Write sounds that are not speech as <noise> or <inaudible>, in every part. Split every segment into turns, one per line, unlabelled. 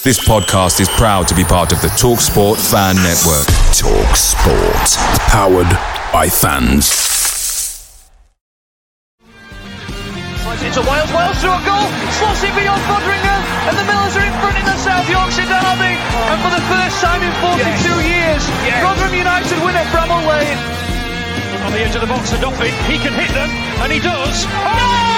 This podcast is proud to be part of the TalkSport Fan Network. TalkSport. Powered by fans.
It's a Wales, Wales through a goal, slots it beyond Foderingham, and the Millers are in front in the South Yorkshire derby. And for the first time in 42 yes. years, yes. Rotherham United win at Bramall Lane.
On the edge of the box for Duffy, he can hit them, and he does.
Oh!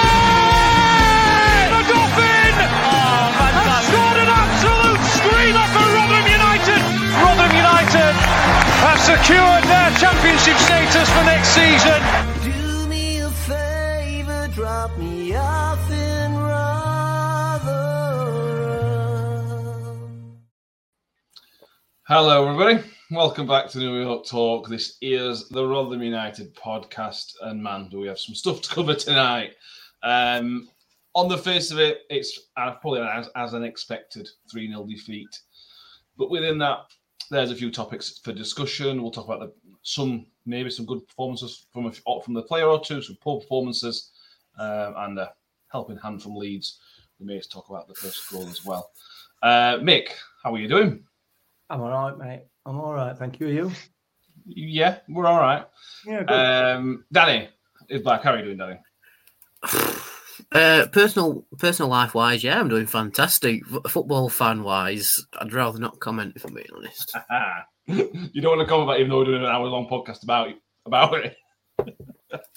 Secured their championship status for next season.
Do me a favor, drop me off in
Hello, everybody. Welcome back to New York Talk. This is the Rotherham United podcast, and man, do we have some stuff to cover tonight. Um, on the face of it, it's uh, probably as, as an expected 3 0 defeat. But within that, there's a few topics for discussion. We'll talk about the, some maybe some good performances from a, from the player or two, some poor performances, um, and a helping hand from Leeds. We may talk about the first goal as well. Uh, Mick, how are you doing?
I'm all right, mate. I'm all right. Thank you. Are you?
Yeah, we're all right.
Yeah,
good. Um, Danny is back. How are you doing, Danny?
Uh, personal, personal life wise, yeah, I'm doing fantastic. F- football fan wise, I'd rather not comment if I'm being honest. <laughs>
you don't want to comment about even though we're doing an hour long podcast about about it.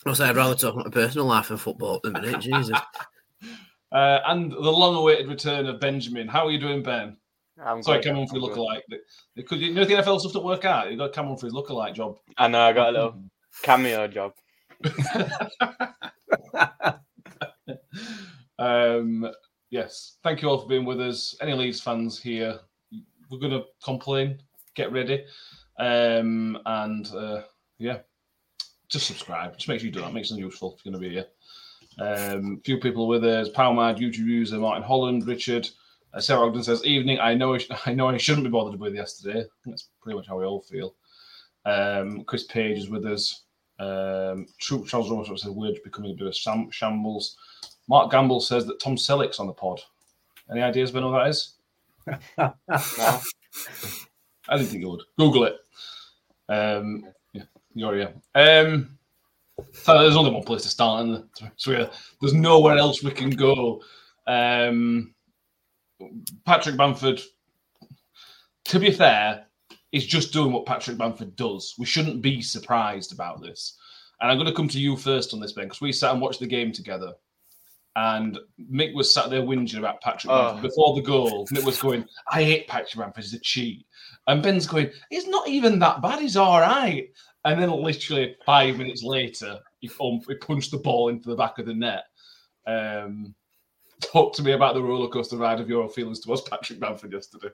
I'll say I'd rather talk about my personal life and football at the minute. Jesus. <laughs> <laughs>
Uh, and the long-awaited return of Benjamin. How are you doing, Ben?
I'm
Sorry,
good.
Cameron for lookalike. Because you know the NFL stuff don't work out. You got a Cameron for his lookalike job.
I know. I got a little cameo job.
Um, yes, thank you all for being with us. Any Leeds fans here, we're going to complain. Get ready, um, and uh, yeah, just subscribe. Just make sure you do that. Makes it useful if you're going to be here. Um, few people with us: Palmad, YouTube user Martin Holland, Richard. Uh, Sarah Ogden says, "Evening. I know. I, sh- <laughs> I know. I shouldn't be bothered with yesterday. That's pretty much how we all feel." Um, Chris Page is with us. Um, Troop Charles Ross says, "We're becoming a bit of sham- shambles." Mark Gamble says that Tom Selleck's on the pod. Any ideas about who that is?
No. <laughs>
I didn't think you would. Google it. Um, yeah, you're yeah. Um, so there's only one place to start, and so there's nowhere else we can go. Um, Patrick Bamford, to be fair, is just doing what Patrick Bamford does. We shouldn't be surprised about this. And I'm going to come to you first on this, Ben, because we sat and watched the game together. And Mick was sat there whinging about Patrick
Oh.
Before the goal. Mick was going, I hate Patrick Bamford, he's a cheat. And Ben's going, he's not even that bad, he's all right. And then literally five minutes later, he, um, he punched the ball into the back of the net. Um, talk to me about the roller coaster ride of your feelings towards Patrick Bamford yesterday.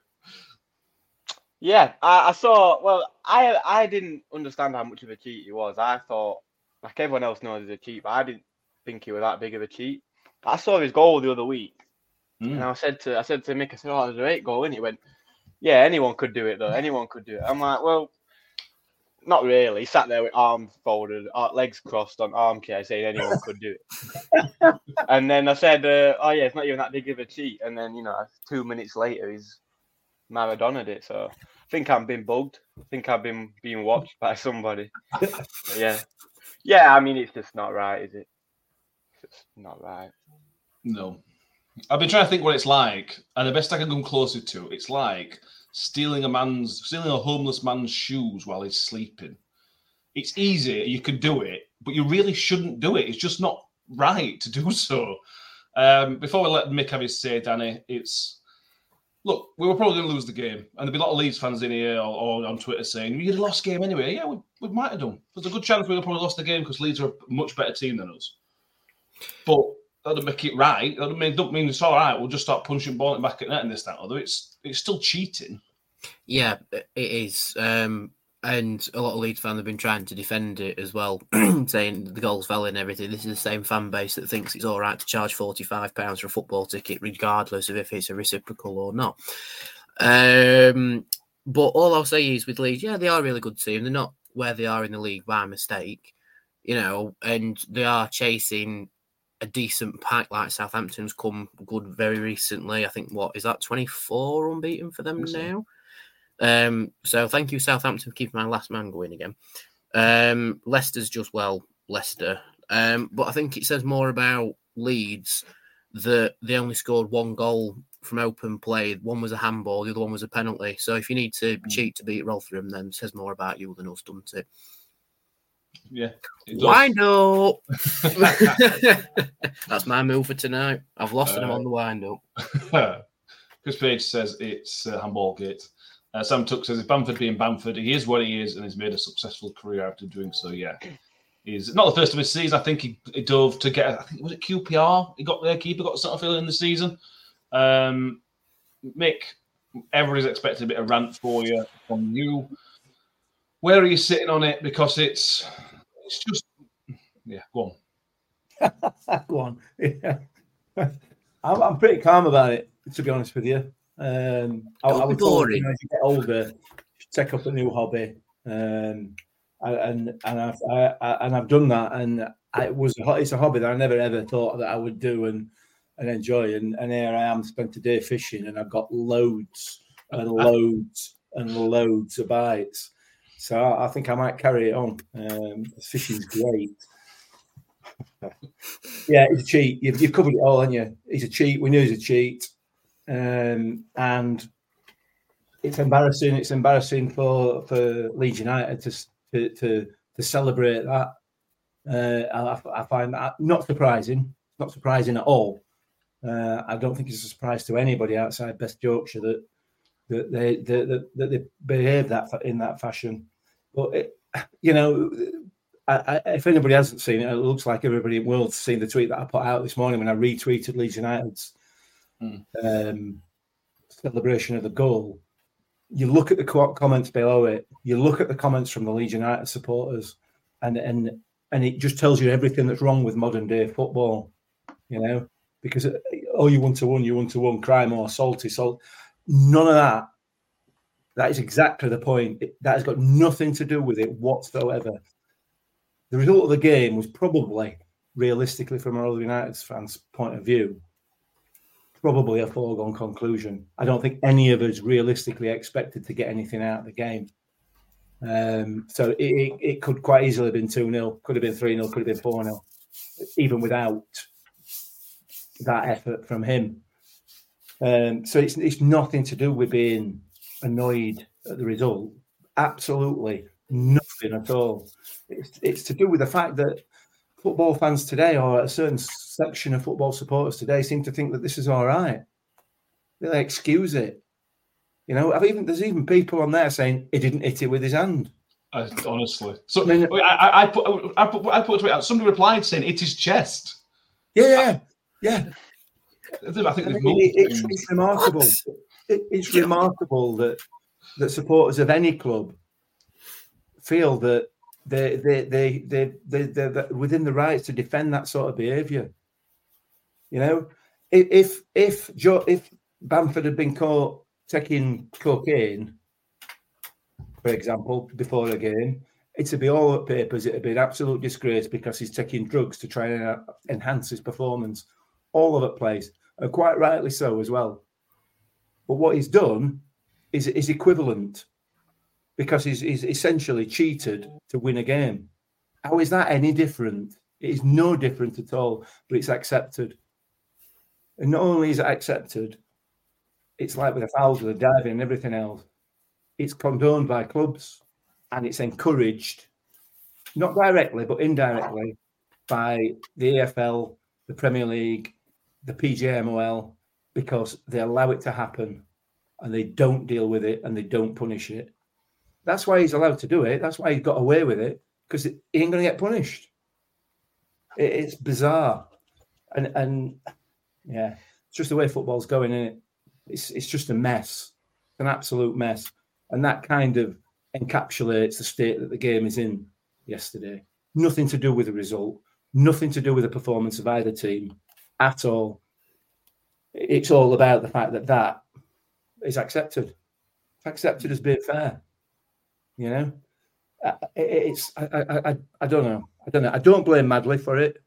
Yeah, I, I saw. Well, I I didn't understand how much of a cheat he was. I thought, like everyone else knows, he's a cheat, but I didn't think he was that big of a cheat. I saw his goal the other week,
Mm.
and I said to I said to Mick, I said, "Oh, there's a great goal," and he went, "Yeah, anyone could do it though. Anyone could do it." I'm like, well, not really. He sat there with arms folded, uh, legs crossed on armchair, saying anyone could do it. <laughs> and then I said, uh, "Oh yeah, it's not even that big of a cheat." And then you know, two minutes later, he's Maradona it. So I think I'm being bugged. I think I've been being watched by somebody. <laughs> Yeah, yeah. I mean, it's just not right, is it? It's not right.
No. I've been trying to think what it's like, and the best I can come closer to, it's like stealing a man's stealing a homeless man's shoes while he's sleeping. It's easy, you can do it, but you really shouldn't do it. It's just not right to do so. Um, before we let Mick have his say, Danny, it's look, we were probably going to lose the game, and there'd be a lot of Leeds fans in here or, or on Twitter saying we would have lost game anyway. Yeah, we, we might have done. There's a good chance we'd have probably lost the game because Leeds are a much better team than us. But that'll make it right. That mean, don't mean it's all right. We'll just start punching ball back at net and this that other. It's it's still cheating.
Yeah, it is. Um, and a lot of Leeds fans have been trying to defend it as well, <clears throat> saying the goals fell and everything. This is the same fan base that thinks it's all right to charge forty-five pounds for a football ticket, regardless of if it's a reciprocal or not. Um, but all I'll say is with Leeds, yeah, they are a really good team. They're not where they are in the league by mistake, you know, and they are chasing a decent pack like Southampton's come good very recently. I think what is that twenty four unbeaten for them now. Um, so thank you, Southampton, for keeping my last man going again. Um, Leicester's just well, Leicester. Um, but I think it says more about Leeds that they only scored one goal from open play. One was a handball, the other one was a penalty. So if you need to
Mm.
cheat to beat Rotherham, then it says more about you than us, doesn't it?
Yeah.
Wind up. <laughs> <laughs> That's my move for tonight. I've lost
Uh,
on the wind up. <laughs>
Chris Page says it's uh, handball gate. Uh, Sam Tuck says if Bamford being Bamford, he is what he is and has made a successful career out of doing so. Yeah, he's not the first of his season. I think he, he dove to get. I think was it QPR. He got their keeper got sort of feeling in the season. Um, Mick, everybody's expecting a bit of rant for you from you. Where are you sitting on it? Because it's it's just yeah. Go on. <laughs>
Go on. <laughs> Yeah. I'm, I'm pretty calm about it, to be honest with you. Um, I,
Don't
I
be
would told,
boring.
you know, as you get older, take up a new hobby, um, and and I've I, I, and I've done that, and I, it was a, it's a hobby that I never ever thought that I would do and and enjoy, and and here I am, spent a day fishing, and I've got loads and <laughs> loads and loads of bites. So I, think I might carry it on. Um, fishing's great. <laughs> Yeah, he's a cheat. You've, you've covered it all, haven't you? He's a cheat. We knew he's a cheat. Um, and it's embarrassing. It's embarrassing for, for Leeds United to, to, to, to celebrate that. Uh, I, I find that not surprising. Not surprising at all. Uh, I don't think it's a surprise to anybody outside West Yorkshire that that they that, that, that they behave that in that fashion. But it, you know, I, I, if anybody hasn't seen it, it looks like everybody in the world's seen the tweet that I put out this morning when I retweeted Leeds United's
Hmm.
um, celebration of the goal. You look at the comments below it. You look at the comments from the Leeds United supporters, and and and it just tells you everything that's wrong with modern day football. You know, because uh, oh, you one to one, you one to one, cry more, salty, salt. None of that. That is exactly the point. That has got nothing to do with it whatsoever. The result of the game was probably, realistically, from a United fans' point of view, probably a foregone conclusion. I don't think any of us realistically expected to get anything out of the game. Um, so it, it, it could quite easily have been 2 0, could have been 3 0, could have been 4 0, even without that effort from him. Um, so it's, it's nothing to do with being annoyed at the result. Absolutely nothing at all. It's, it's to do with the fact that football fans today, or a certain section of football supporters today, seem to think that this is all right. They excuse it. You know, I've even there's even people on there saying he didn't hit it with his hand.
I, honestly, so
I mean-
I, I, I put I put I put a tweet out. Somebody replied saying it is chest.
Yeah, yeah. Yeah.
I think
I mean, it's, it's remarkable. It, it's remarkable that that supporters of any club feel that they they they they they they're, within the rights to defend that sort of behaviour. You know, if if if Joe, if Bamford had been caught taking cocaine, for example, before a game, it'd be all up papers. It'd be an absolute disgrace because he's taking drugs to try and uh, enhance his performance. All of it plays, and quite rightly so as well. But what he's done is is equivalent because he's, he's essentially cheated to win a game. How is that any different? It is no different at all, but it's accepted. And not only is it accepted, it's like with the fouls, with the diving and everything else, it's condoned by clubs and it's encouraged, not directly, but indirectly, by the EFL, the Premier League, the PGMOL, because they allow it to happen and they don't deal with it and they don't punish it. That's why he's allowed to do it. That's why he's got away with it because he ain't going to get punished. It- it's bizarre. and and yeah, it's just the way football's going. In it, it's it's just a mess, an absolute mess, and that kind of encapsulates the state that the game is in yesterday. Nothing to do with the result, nothing to do with the performance of either team at all. It's all about the fact that that is accepted. It's accepted as being fair. You know, it's I, I I I don't know. I don't know. I don't blame Madley for it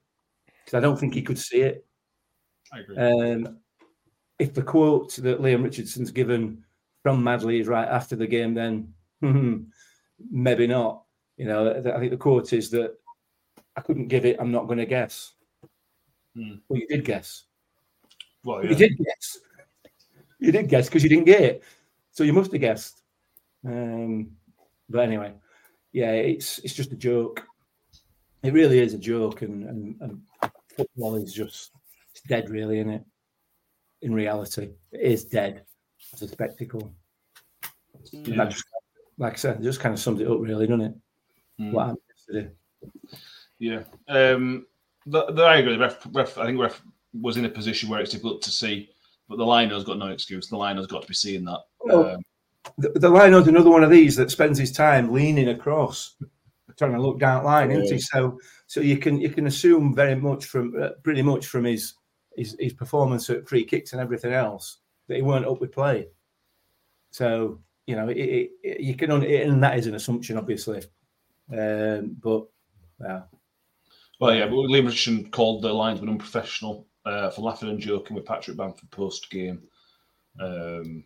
because I don't think he could see it.
I agree.
Um, if the quote that Liam Richardson's given from Madley is right after the game, then <laughs> maybe not. You know, I think the quote is that I couldn't give it. I'm not going to guess.
Hmm.
Well, you did guess.
Well,
You did guess. You did guess because you didn't get it, so you must have guessed. Um, but anyway, yeah, it's it's just a joke. It really is a joke, and and, and football is just it's dead, really, isn't it? In reality, it is dead as a spectacle.
Yeah.
just, like I said, it just kind of sums it up, really, doesn't it?
Mm.
What happened yesterday?
Yeah. Um, the, the, I agree. The ref, ref, I think ref was in a position where it's difficult to see, but the liner's got no excuse. The liner's got to be seeing that.
Well,
Um,
The, the Lino's another one of these that spends his time leaning across, trying to look down line, isn't he? So, so you can you can assume very much from uh, pretty much from his, his his performance at free kicks and everything else that he weren't up with play. So you know, it, it, it- you can only and that is an assumption, obviously. Um, but yeah,
well, yeah, but Liam Richardson called the linesman unprofessional uh, for laughing and joking with Patrick Bamford post game. Um,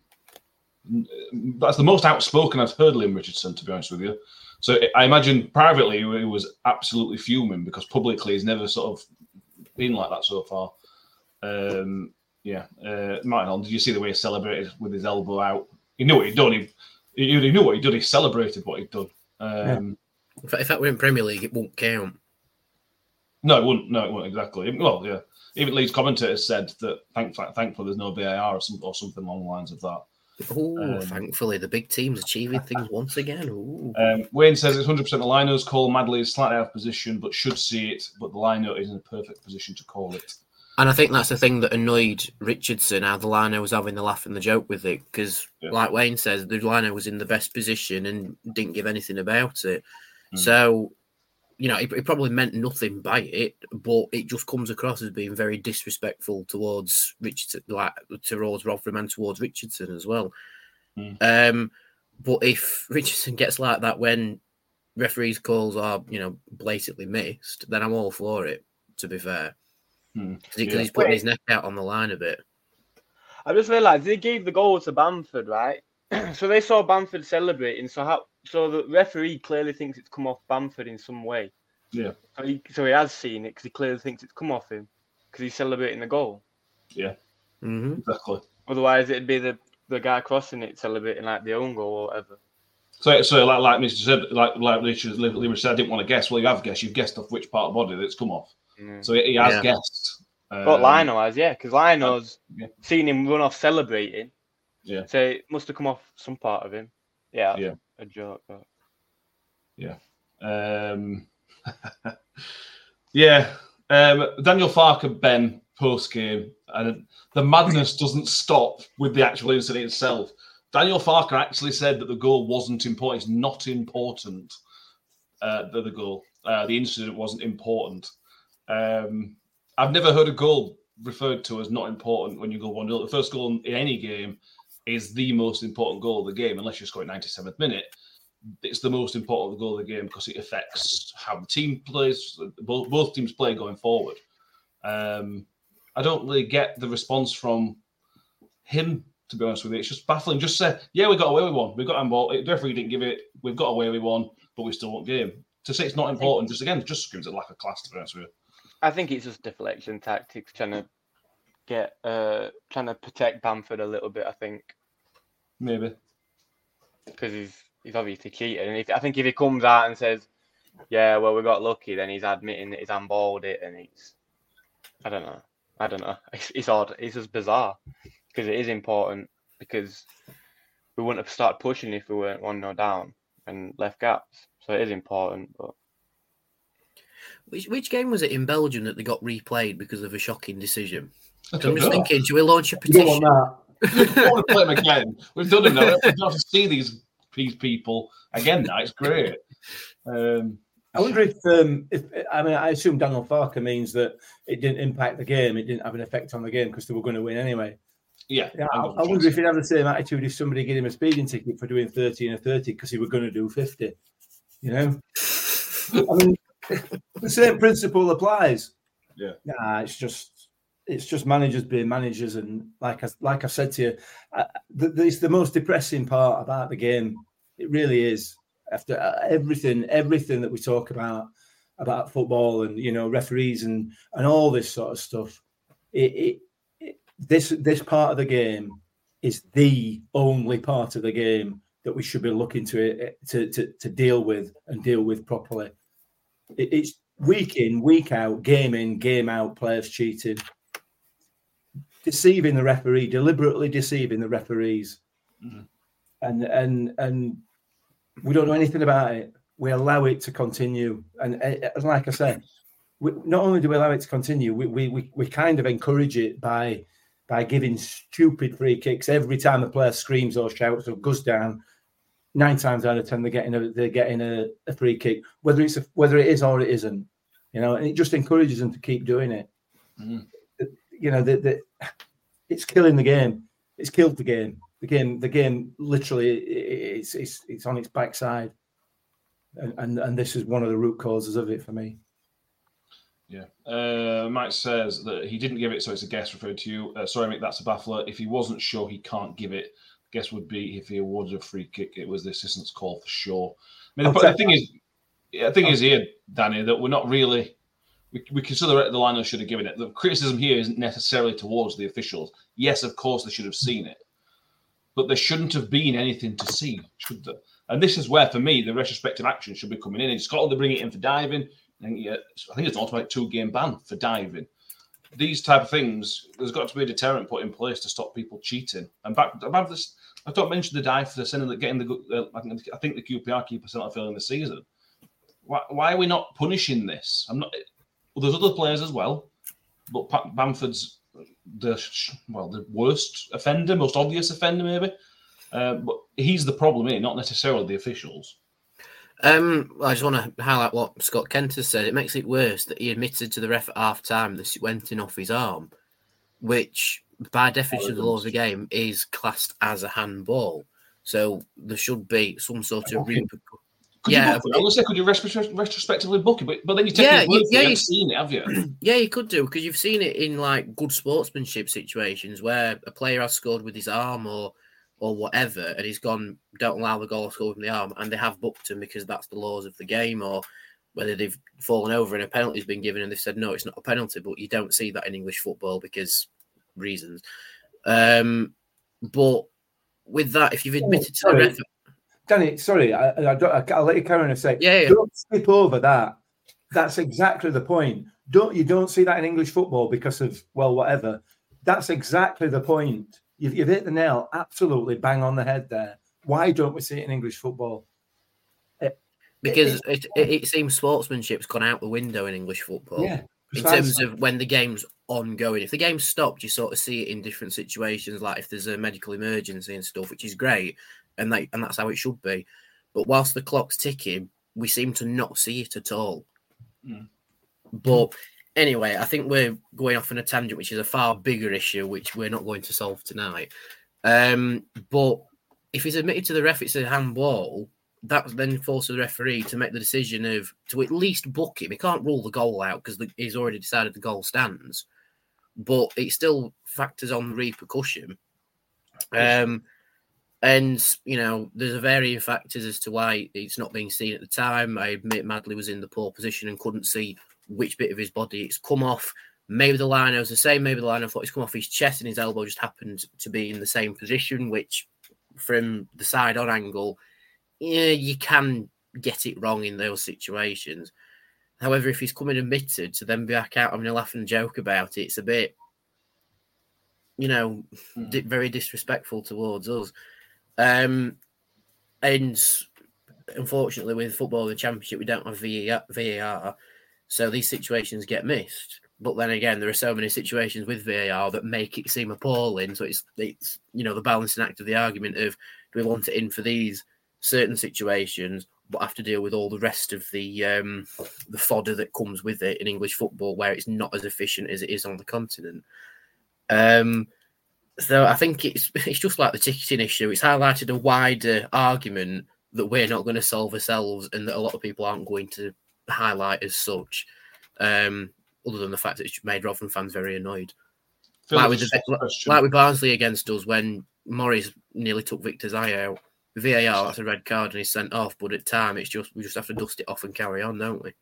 that's the most outspoken I've heard Liam Richardson, to be honest with you. So I imagine privately he was absolutely fuming because publicly he's never sort of been like that so far. Um, yeah, uh, Martin, did you see the way he celebrated with his elbow out? He knew what he'd done. He, he, he knew what he'd done. He celebrated what he'd done. Um,
If, if that were in Premier League, it won't count.
No, it wouldn't. No, it wouldn't exactly. Well, yeah. Even Leeds commentators said that thank, thankfully there's no VAR or, some, or something along the lines of that.
Oh,
Um,
thankfully, the big team's achieving things once again.
Um, Wayne says it's 100% the liner's call. Madley is slightly out of position, but should see it. But the liner is in a perfect position to call it.
And I think that's the thing that annoyed Richardson, how the liner was having the laugh and the joke with it. Because,
Yeah.
like Wayne says, the liner was in the best position and didn't give anything about it.
Mm.
So, you know, it, he probably meant nothing by it, but it just comes across as being very disrespectful towards Richardson, like towards Rotherham and towards Richardson as well.
Mm.
Um, but if <laughs> Richardson gets like that when referees' calls are, you know, blatantly missed, then I'm all for it. To be fair,
Hmm.
because he, 'cause
Yeah.
he's putting his neck out on the line a bit.
I just realised they gave the goal to Bamford, right? <clears throat> so they saw Bamford celebrating. So how? So the referee clearly thinks it's come off Bamford in some way.
Yeah.
So he, so he has seen it because he clearly thinks it's come off him because he's celebrating the goal. Yeah.
hmm
Exactly.
Otherwise, it'd be the the guy crossing it celebrating like the own goal or whatever.
So, so like, like Mr. said, like like Richard Liam said, I didn't want to guess. Well, you have guessed. You've guessed off which part of the body that's come off.
Mm.
So he, he has
Yeah.
guessed. Um,
But Lino has, yeah, because Lino's
yeah.
seen him run off celebrating.
Yeah.
So it must have come off some part of him. Yeah.
Yeah.
A joke. But.
Um, <laughs> yeah, um, Daniel Farke, Ben post game, and the madness doesn't stop with the actual incident itself. Daniel Farke actually said that the goal wasn't important. It's not important. Uh, the, the goal, uh, the incident wasn't important. Um, I've never heard a goal referred to as not important when you go one 0 The first goal in any game is the most important goal of the game, unless you score at 97th minute it's the most important goal of the game because it affects how the team plays, both, both teams play going forward. Um, I don't really get the response from him, to be honest with you. It's just baffling. Just say, yeah, we got away with one. We got ball. The referee didn't give it. We've got away with one, but we still won game. To say it's not important, just again, just screams a lack of class, to be honest with you.
I think it's just deflection tactics, trying to get, uh, trying to protect Bamford a little bit. I think
Maybe.
because he's he's obviously cheated, and if, I think if he comes out and says, "Yeah, well, we got lucky," then he's admitting that he's handballed it, and he's, I don't know, I don't know. <laughs> It's, it's odd. It's just bizarre because it is important because we wouldn't have started pushing if we weren't one 0 down and left gaps. So it is important, but
Which which game was it in Belgium that they got replayed because of a shocking decision?
I
So
don't
I'm just
know.
thinking, should we launch a
You don't want
petition?
that.
I want to play them again. We've done enough. We don't have to see these these people again. Now it's great. Um,
I wonder if, um, if I mean, I assume Daniel Farke means that it didn't impact the game. It didn't have an effect on the game because they were going to win anyway.
yeah,
Yeah, I, I wonder if he'd have the same attitude if somebody gave him a speeding ticket for doing 30 and a 30 because he was going to do 50. You know? <laughs> I mean, the same principle applies.
Yeah.
Nah, it's just it's just managers being managers, and like I like I said to you, I, the, the, it's the most depressing part about the game. It really is. After uh, everything, everything that we talk about about football and you know referees and and all this sort of stuff, it, it, it this this part of the game is the only part of the game that we should be looking to to to, to deal with and deal with properly. It, it's week in, week out, game in, game out, players cheating, deceiving the referee, deliberately deceiving the referees,
Mhm.
and and and we don't know anything about it. We allow it to continue, and, uh, like I said, we, not only do we allow it to continue, we, we we we kind of encourage it by by giving stupid free kicks every time a player screams or shouts or goes down. Nine times out of ten, they're getting a they're getting a, a free kick, whether it's a, whether it is or it isn't, you know, and it just encourages them to keep doing it.
Mhm.
You know, the, the, it's killing the game. It's killed the game. The game, the game, literally, it's it's it's on its backside, and and, and this is one of the root causes of it for me.
Yeah. Uh, Mike says that he didn't give it, so it's a guess referred to you. Uh, sorry, Mick, that's a baffler. If he wasn't sure he can't give it, guess would be if he awarded a free kick, it was the assistant's call for sure. I mean, the, the thing is, the thing is here, Danny, that we're not really. We, we consider the line I should have given it. The criticism here isn't necessarily towards the officials. Yes, of course, they should have seen it, but there shouldn't have been anything to see, should there? And this is where, for me, the retrospective action should be coming in. In Scotland, they bring it in for diving. Think, yeah, I think it's an automatic two-game ban for diving. These type of things, there's got to be a deterrent put in place to stop people cheating. And back about this, I don't mention the dive for the sending, getting the. Uh, I think I think the QPR keeper sent off early in the season. Why, why are we not punishing this? I'm not. Well, there's other players as well, but Pat Bamford's the well the worst offender, most obvious offender, maybe. Uh, but he's the problem here, not necessarily the officials.
Um, I just want to highlight what Scott Kent has said. It makes it worse that he admitted to the ref at half time that it went in off his arm, which, by definition of the law of the game, is classed as a handball. So there should be some sort of repercussion.
Could
Yeah,
you book it? I was say, could you retro- retrospectively book it? But, but then you take
Yeah,
his word
you-
it,
yeah,
you
you-
haven't seen it, have you? <clears throat>
Yeah, you could do because you've seen it in like good sportsmanship situations where a player has scored with his arm or or whatever, and he's gone don't allow the goal to score with the arm, and they have booked him because that's the laws of the game, or whether they've fallen over and a penalty's been given and they've said no, it's not a penalty, but you don't see that in English football because reasons. Um, but with that, if you've admitted to the
sorry.
ref,
Danny, sorry, I, I don't, I'll let you carry on a sec.
Yeah, yeah.
Don't skip over that. That's exactly the point. Don't you don't see that in English football because of well, whatever. That's exactly the point. You've, you've hit the nail absolutely bang on the head there. Why don't we see it in English football?
because it, it, it seems sportsmanship's gone out the window in English football.
Yeah,
in terms of when the game's ongoing. If the game's stopped, you sort of see it in different situations, like if there's a medical emergency and stuff, which is great, and that and that's how it should be. But whilst the clock's ticking, we seem to not see it at all.
Mm.
But anyway, I think we're going off on a tangent, which is a far bigger issue, which we're not going to solve tonight. Um, but if he's admitted to the ref, it's a handball. That then forces the referee to make the decision of to at least book him. He can't rule the goal out because he's already decided the goal stands, but it still factors on the repercussion. Um, and you know, there's a varying factors as to why it's not being seen at the time. I admit Madley was in the poor position and couldn't see which bit of his body it's come off. Maybe the lino was the same. Maybe the lino thought it's come off his chest and his elbow just happened to be in the same position, which from the side on angle, yeah, you can get it wrong in those situations. However, if he's coming admitted to then be back out having a laugh and joke about it, it's a bit, you know, hmm. di- very disrespectful towards us. Um, and unfortunately, with football the championship, we don't have VAR. VAR. So these situations get missed. But then again, there are so many situations with VAR that make it seem appalling. So it's it's you know the balancing act of the argument of do we want it in for these certain situations, but have to deal with all the rest of the um, the fodder that comes with it in English football, where it's not as efficient as it is on the continent. Um, so I think it's <laughs> it's just like the ticketing issue. It's highlighted a wider argument that we're not going to solve ourselves, and that a lot of people aren't going to highlight as such. Um, other than the fact that it's made Rotherham fans very annoyed.
Phil,
Like with, the,
question.
like with Barnsley against us when Morris nearly took Victor's eye out. VAR, that's a red card and he's sent off. But at time, it's just we just have to dust it off and carry on, don't we?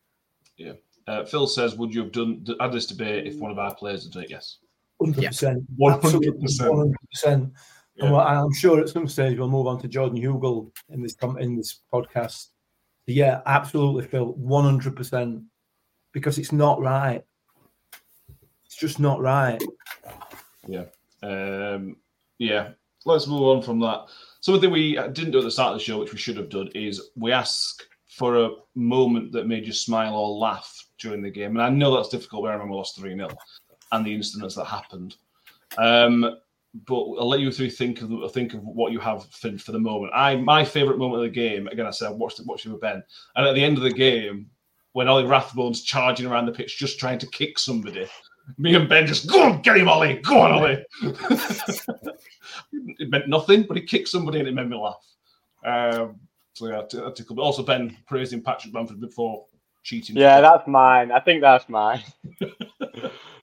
Yeah. Uh, Phil says, "Would you have done had this debate if one of our players had done it?" Yes.
Hundred percent,
100%.
one hundred percent. And I'm sure at some stage we'll move on to Jordan Hugill in this in this podcast. Yeah, absolutely, Phil, one hundred percent, because it's not right. It's just not right.
Yeah. Um, yeah. Let's move on from that. Something we didn't do at the start of the show, which we should have done, is we ask for a moment that made you smile or laugh during the game. And I know that's difficult. We remember we lost 3 0 and the incidents that happened. Um, but I'll let you three think of think of what you have for, for the moment. I my favourite moment of the game, again, I said I watched it watched it with Ben, and at the end of the game, when Ollie Rathbone's charging around the pitch just trying to kick somebody, me and Ben just go on, get him, Ollie, go on, Ollie. <laughs> it meant nothing, but he kicked somebody and it made me laugh. Um, so yeah, that tickled. But also Ben praising Patrick Bamford before cheating.
Yeah, that's mine. I think that's mine. <laughs>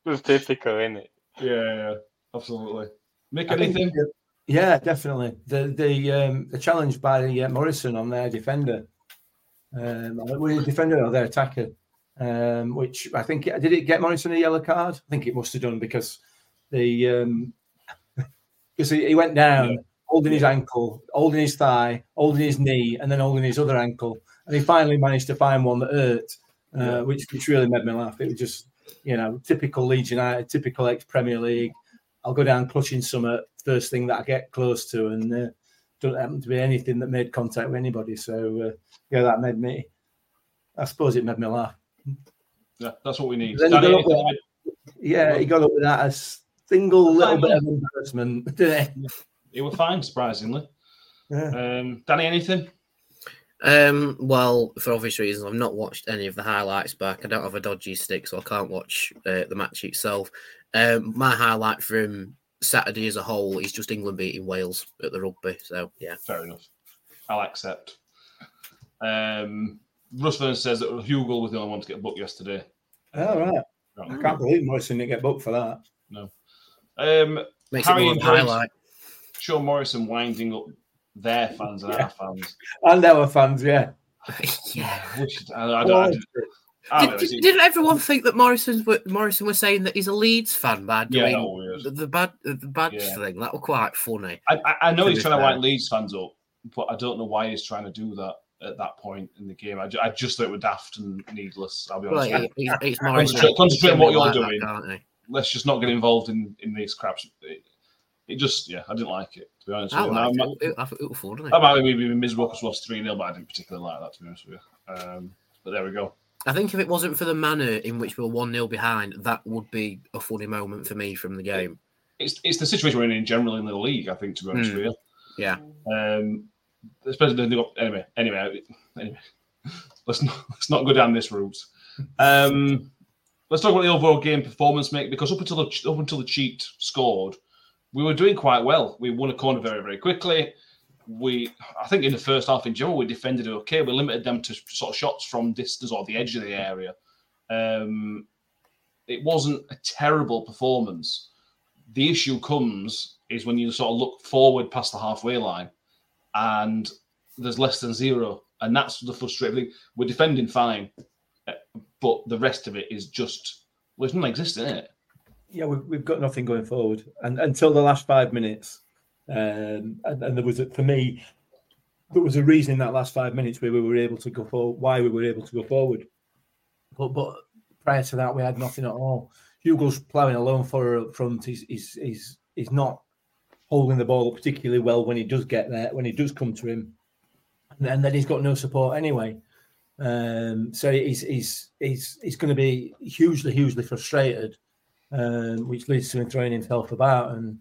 Just typical, isn't it?
yeah, yeah, absolutely. Mick,
I think,
anything?
uh, Yeah, definitely. The the um, the challenge by uh, Morrison on their defender. Um, were he defender or their attacker? Um, which I think did it get Morrison a yellow card? I think it must have done because the um, <laughs> because he, he went down
Yeah.
holding his ankle, holding his thigh, holding his knee, and then holding his other ankle, and he finally managed to find one that hurt, uh,
Yeah.
which which really made me laugh. It was just you know typical Leeds United, typical ex Premier League. I'll go down clutching some first thing that I get close to, and uh, don't happen to be anything that made contact with anybody. So uh, yeah, that made me. I suppose it made me laugh.
Yeah, that's what we need.
He
Danny,
with- Yeah, he got up with that a single little bit of embarrassment, <laughs> didn't he?
It was fine, surprisingly.
Yeah.
Um, Danny, anything?
Um, well, for obvious reasons, I've not watched any of the highlights back. I don't have a dodgy stick, so I can't watch uh, the match itself. Um, my highlight from Saturday as a whole is just England beating Wales at the rugby. So yeah,
Fair enough. I'll accept. Um, Russell says that Hugill was the only one to get booked yesterday.
All right. I
No.
can't believe Morrison didn't get booked for that.
Um,
makes
Harry
it more of a highlight.
Sean Morrison winding up their <laughs> fans and our fans.
And our fans, yeah. <laughs>
yeah.
I I, I, don't- I, didn't- don't
did, did, didn't everyone think that Morrison were, Morrison was saying that he's a Leeds fan by doing
that was weird.
the, the bad the badge
Yeah.
thing? That was quite funny.
I, I, I know he's
be
trying to
fair.
wind Leeds fans up, but I don't know why he's trying to do that at that point in the game. I, ju- I just thought it was daft and needless. I'll be honest.
it- it's, it's
Concentrate-
Morrison.
concentrate on what you're
Like
doing.
can't?
Let's just not get involved in in these craps. It, it just, yeah, I didn't like it. To be honest,
I liked it. It- I thought it was fun, didn't it?
That might have been miserable because we lost 3 0, but I didn't particularly like that, to be honest with you. Um, but there we go.
I think if it wasn't for the manner in which we were 1 0 behind, that would be a funny moment for me from the game.
It's, it's the situation we're in in general in the league, I think, to be honest
Hmm.
with you.
Yeah.
Um, especially anyway, anyway, anyway, <laughs> let's not let's not go down this route. Um, let's talk about the overall game performance, mate. Because up until the up until the cheat scored, we were doing quite well. We won a corner very very quickly. We, I think, in the first half in general, we defended okay. We limited them to sort of shots from distance or the edge of the area. Um, it wasn't a terrible performance. The issue comes is when you sort of look forward past the halfway line and there's less than zero. And that's the frustrating thing. We're defending fine, but the rest of it is just, well, it's non existent, isn't it?
Yeah, we've, we've got nothing going forward and until the last five minutes. Um, and, and there was, for me, there was a reason in that last five minutes where we were able to go forward, why we were able to go forward. But, but prior to that, we had nothing at all. Hugo's ploughing alone for up front. He's, he's, he's, he's not holding the ball particularly well when he does get there, when he does come to him. And then, then he's got no support anyway. Um, so he's he's he's he's going to be hugely hugely frustrated, um, which leads to him throwing himself about and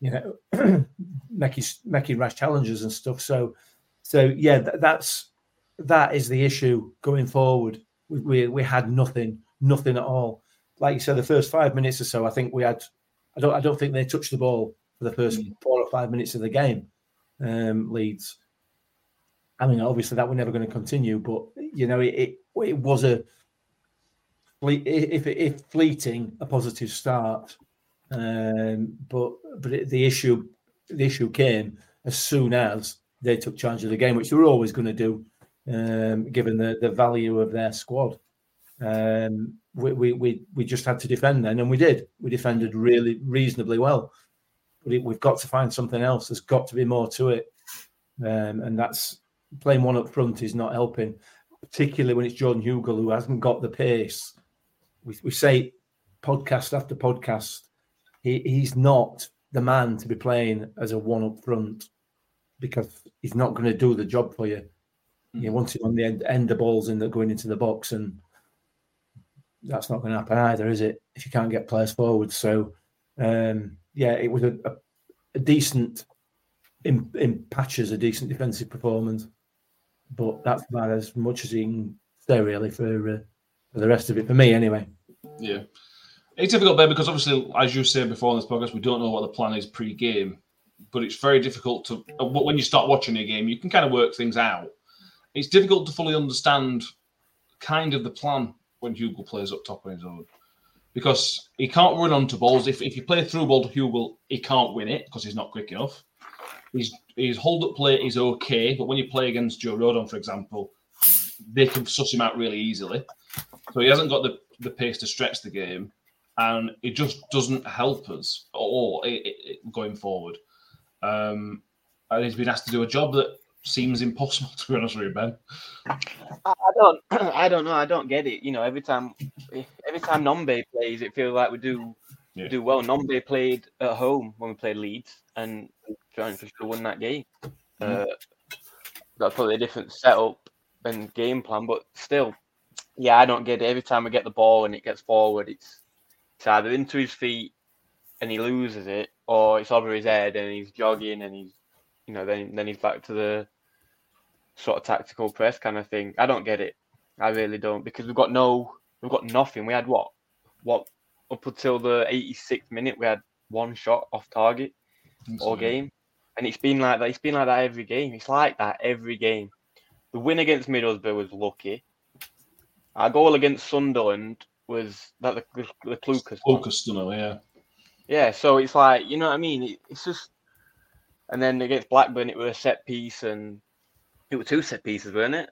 you know <clears throat> making making rash challenges and stuff. So so yeah, th- that's that is the issue going forward. We, we we had nothing nothing at all. Like you said, the first five minutes or so, I think we had. I don't I don't think they touched the ball for the first four or five minutes of the game. Um, Leeds. I mean, obviously that we're never going to continue, but you know, it it, it was a if if fleeting a positive start, um, but but it, the issue the issue came as soon as they took charge of the game, which they were always going to do, um, given the the value of their squad. Um, we, we we we just had to defend then, and we did. We defended really reasonably well, but it, we've got to find something else. There's got to be more to it, um, and that's playing one up front is not helping, particularly when it's Jordan Hugill who hasn't got the pace. We, we say podcast after podcast, he, he's not the man to be playing as a one up front because he's not going to do the job for you. You want him on the end, end of balls and going into the box, and that's not going to happen either, is it? If you can't get players forward, so um, yeah, it was a, a, a decent in, in patches, a decent defensive performance but that's about as much as he can say really for uh, for the rest of it for me anyway.
Yeah, it's difficult, Ben, because obviously, as you said before in this podcast, we don't know what the plan is pre-game, but it's very difficult to. uh, When you start watching a game, you can kind of work things out. It's difficult to fully understand kind of the plan when Hugo plays up top on his own. Because he can't run onto balls. If, if you play through ball to Hugo, he can't win it because he's not quick enough. His his hold up play is okay, but when you play against Joe Rodon, for example, they can suss him out really easily. So he hasn't got the, the pace to stretch the game, and it just doesn't help us at all i- i- i- going forward. Um, and he's been asked to do a job that seems impossible, <laughs> to be honest with you, Ben.
I don't, <clears throat> I don't know. I don't get it. You know, every time, every time Nombe plays, it feels like we do
Yeah.
do well. Nombe played at home when we played Leeds, and trying for sure won that game. Uh, that's probably a different setup and game plan, but still, yeah, I don't get it. Every time we get the ball and it gets forward, it's it's either into his feet and he loses it, or it's over his head and he's jogging and he's, you know, then then he's back to the sort of tactical press kind of thing. I don't get it. I really don't because we've got no, we've got nothing. We had what, what up until the 86th minute, we had one shot off target all game, and it's been like that. It's been like that every game. It's like that every game. The win against Middlesbrough was lucky. Our goal against Sunderland was that the, the, the.
You know, yeah.
Yeah, so it's like you know what I mean. It, it's just, and then against Blackburn, it was a set piece, and it were two set pieces, weren't it?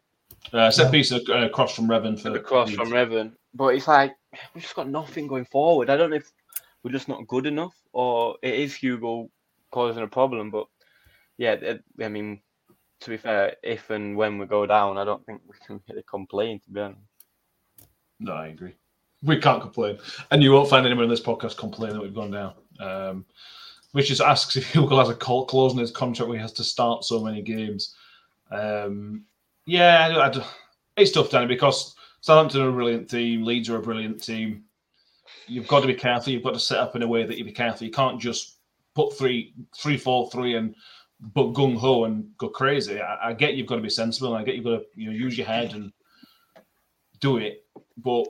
Uh, set piece uh, across from Revan for
across from Revan, but it's like we've just got nothing going forward. I don't know if we're just not good enough, or it is Hugo causing a problem. But yeah, I mean, to be fair, if and when we go down, I don't think we can really complain. To be honest.
No, I agree. We can't complain, and you won't find anyone in this podcast complaining that we've gone down. Um, which just asks if <laughs> Hugo has a clause in his contract where he has to start so many games. Um, yeah, I, I, it's tough, Danny, because Southampton are a brilliant team, Leeds are a brilliant team. You've got to be careful. You've got to set up in a way that you be careful. You can't just put three, three, four, three, and but gung ho and go crazy. I, I get you've got to be sensible. And I get you've got to you know use your head and do it. But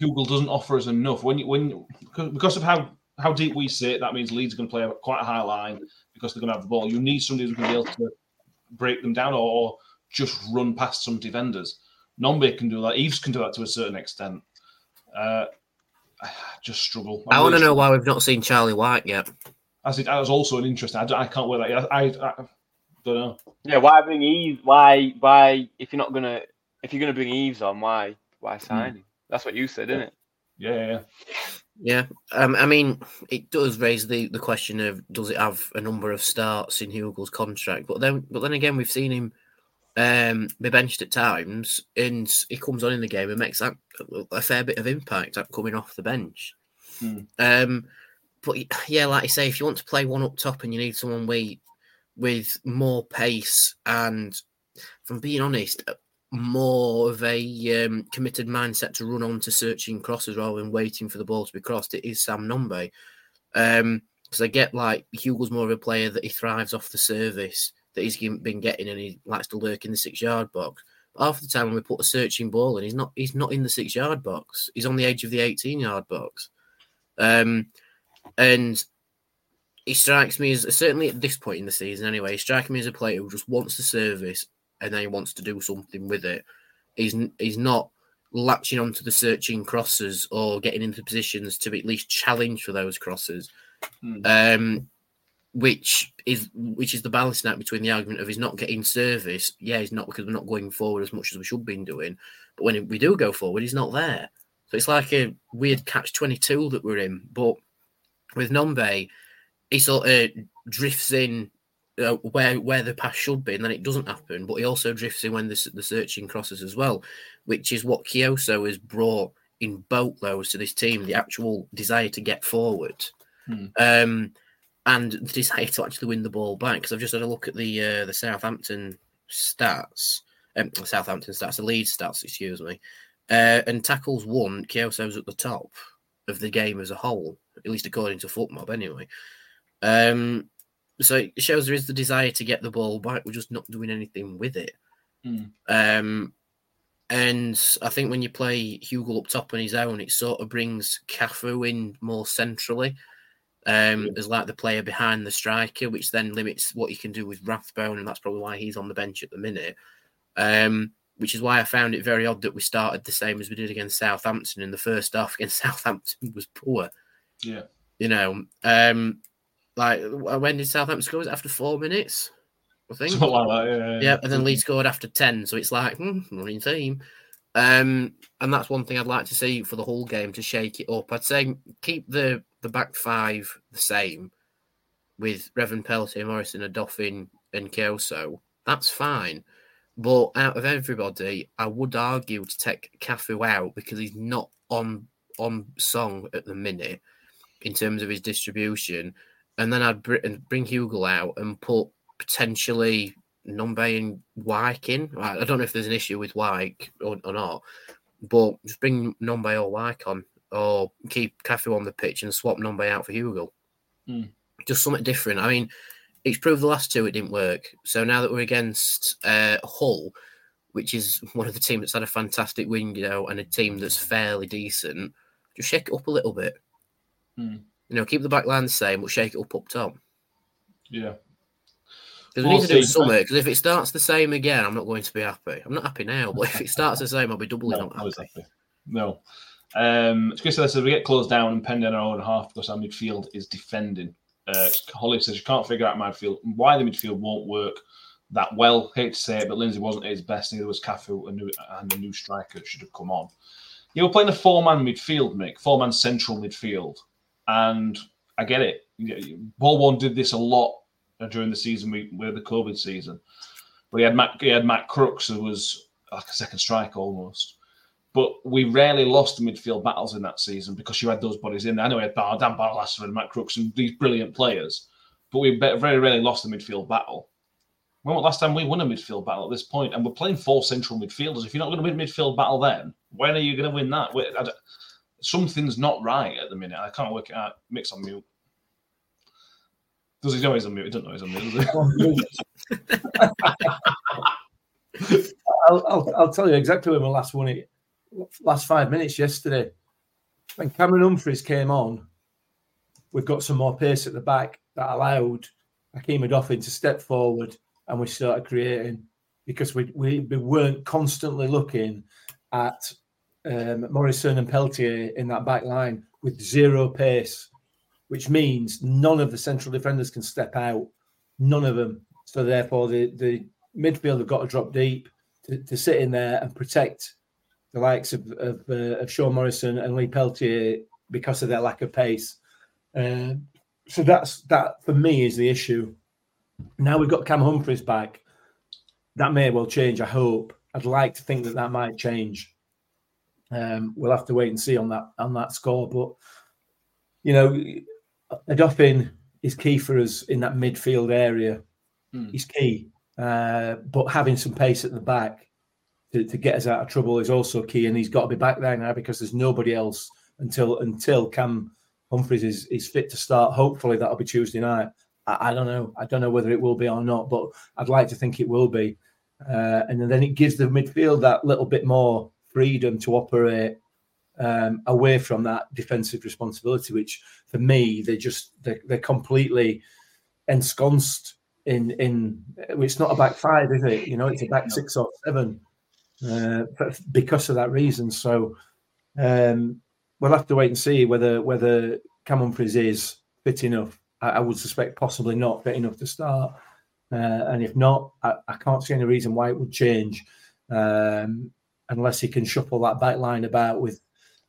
Google doesn't offer us enough. When you, when because- because of how how deep we sit, that means Leeds are going to play a, quite a high line because they're going to have the ball. You need somebody who's going to be able to break them down or just run past some defenders. Nombe can do that. Eaves can do that to a certain extent. Uh, I just struggle.
I want to know why we've not seen Charlie White yet.
As it, that was also an interesting. I, I can't wait. That I, I, I don't know.
Yeah, why bring Eaves? Why why if you're not gonna if you're gonna bring Eaves on, why why sign him? That's what you said, isn't it?
Yeah, yeah, yeah.
Yeah, um, I mean, it does raise the, the question of does it have a number of starts in Hugo's contract? But then, but then again, we've seen him um, be benched at times, and he comes on in the game and makes that a fair bit of impact at coming off the bench.
Hmm.
Um, but yeah, like I say, if you want to play one up top and you need someone with with more pace, and from being honest, more of a um, committed mindset to run on to searching crosses rather than waiting for the ball to be crossed. It is Sam Nombe. Um, because I get like Hugo's more of a player that he thrives off the service that he's been getting and he likes to lurk in the six yard box. Half the time when we put a searching ball in, he's not he's not in the six yard box. He's on the edge of the 18 yard box. Um, and he strikes me as certainly at this point in the season anyway, he strikes me as a player who just wants the service and then he wants to do something with it. He's he's not latching onto the searching crosses or getting into positions to at least challenge for those crosses. Mm. Um, which is which is the balancing act between the argument of he's not getting service. Yeah, he's not because we're not going forward as much as we should be doing. But when we do go forward, he's not there. So it's like a weird catch twenty two that we're in. But with Nombe, he sort of drifts in uh, where where the pass should be, and then it doesn't happen. But he also drifts in when the, the searching crosses as well, which is what Kioso has brought in boatloads to this team: the actual desire to get forward. Hmm. Um, and the desire to actually win the ball back. Because I've just had a look at the uh, the Southampton stats, um, Southampton stats, the Leeds stats, excuse me, uh, and tackles won. Kioso's at the top of the game as a whole, at least according to FotMob, anyway. Um, so it shows there is the desire to get the ball back. We're just not doing anything with it.
Mm.
Um, and I think when you play Hugo up top on his own, it sort of brings Cafu in more centrally um, as like the player behind the striker, which then limits what you can do with Rathbone, and that's probably why he's on the bench at the minute. Um, which is why I found it very odd that we started the same as we did against Southampton in the first half <laughs> against Southampton was poor.
Yeah,
you know, um, like when did Southampton score? Was after four minutes? I think.
Like that, yeah, yeah.
yeah and then Leeds scored after ten, so it's like hmm, running theme. Um, and that's one thing I'd like to see for the whole game to shake it up. I'd say keep the the back five the same with Revan Peltier, Morrison, Odoffin, and Kioso. That's fine. But out of everybody, I would argue to take Cafu out because he's not on on song at the minute in terms of his distribution. And then I'd bring Hugo out and put potentially Nombe and Wyke in. I don't know if there's an issue with Wyke or, or not, but just bring Nombe or Wyke on, or keep Cafu on the pitch and swap Nombe out for Hugo.
Mm.
Just something different. I mean, it's proved the last two it didn't work. So now that we're against uh, Hull, which is one of the teams that's had a fantastic win, you know, and a team that's fairly decent, just shake it up a little bit.
Mm.
You know, keep the back line the same, but shake it up up top.
Yeah.
Because we need to do something. Because if it starts the same again, I'm not going to be happy. I'm not happy now, but if it starts the same, I'll be doubly no, not happy. happy.
No. Um, Chris says we get closed down and pending our own half because our midfield is defending. Uh, Holly says you can't figure out midfield why the midfield won't work that well. Hate to say it, but Lindsay wasn't at his best. Neither was Cafu, a new, and a new striker should have come on. You were playing a four-man midfield, Mick, four-man central midfield, and I get it. Paul Warne did this a lot during the season we with the COVID season. But he had Matt, he had Matt Crooks, who was like a second strike almost. But we rarely lost the midfield battles in that season because you had those bodies in there. I know we had Bar, Dan Barlaser and Matt Crooks and these brilliant players, but we very rarely lost the midfield battle. When was last time we won a midfield battle at this point? And we're playing four central midfielders. If you're not going to win midfield battle then, when are you going to win that? Something's not right at the minute. I can't work it out. Mix on mute. Does he know he's on mute? He doesn't know he's on mute, <laughs> <laughs>
I'll, I'll, I'll, tell you exactly when we last won it. Last five minutes yesterday. When Cameron Humphreys came on, we've got some more pace at the back that allowed Hakeem Odoffin to step forward and we started creating because we, we, we weren't constantly looking at um, Morrison and Peltier in that back line with zero pace which means none of the central defenders can step out, none of them. So therefore, the the midfield have got to drop deep to, to sit in there and protect the likes of of, uh, of Sean Morrison and Lee Peltier because of their lack of pace. Uh, so that's that for me is the issue. Now we've got Cam Humphreys back. That may well change. I hope. I'd like to think that that might change. Um, we'll have to wait and see on that on that score. But you know, Odoffin is key for us in that midfield area.
Mm.
He's key, uh, but having some pace at the back to, to get us out of trouble is also key, and he's got to be back there now because there's nobody else until until Cam Humphreys is, is fit to start. Hopefully that'll be Tuesday night. I, I don't know. I don't know whether it will be or not, but I'd like to think it will be. Uh, and then it gives the midfield that little bit more freedom to operate um, away from that defensive responsibility, which for me they just they're, they're completely ensconced in in. It's not a back five, is it? You know, it's a back six or seven uh, because of that reason. So um, we'll have to wait and see whether whether Cam Humphreys is fit enough. I, I would suspect possibly not fit enough to start. Uh, and if not, I, I, can't see any reason why it would change um, unless he can shuffle that back line about with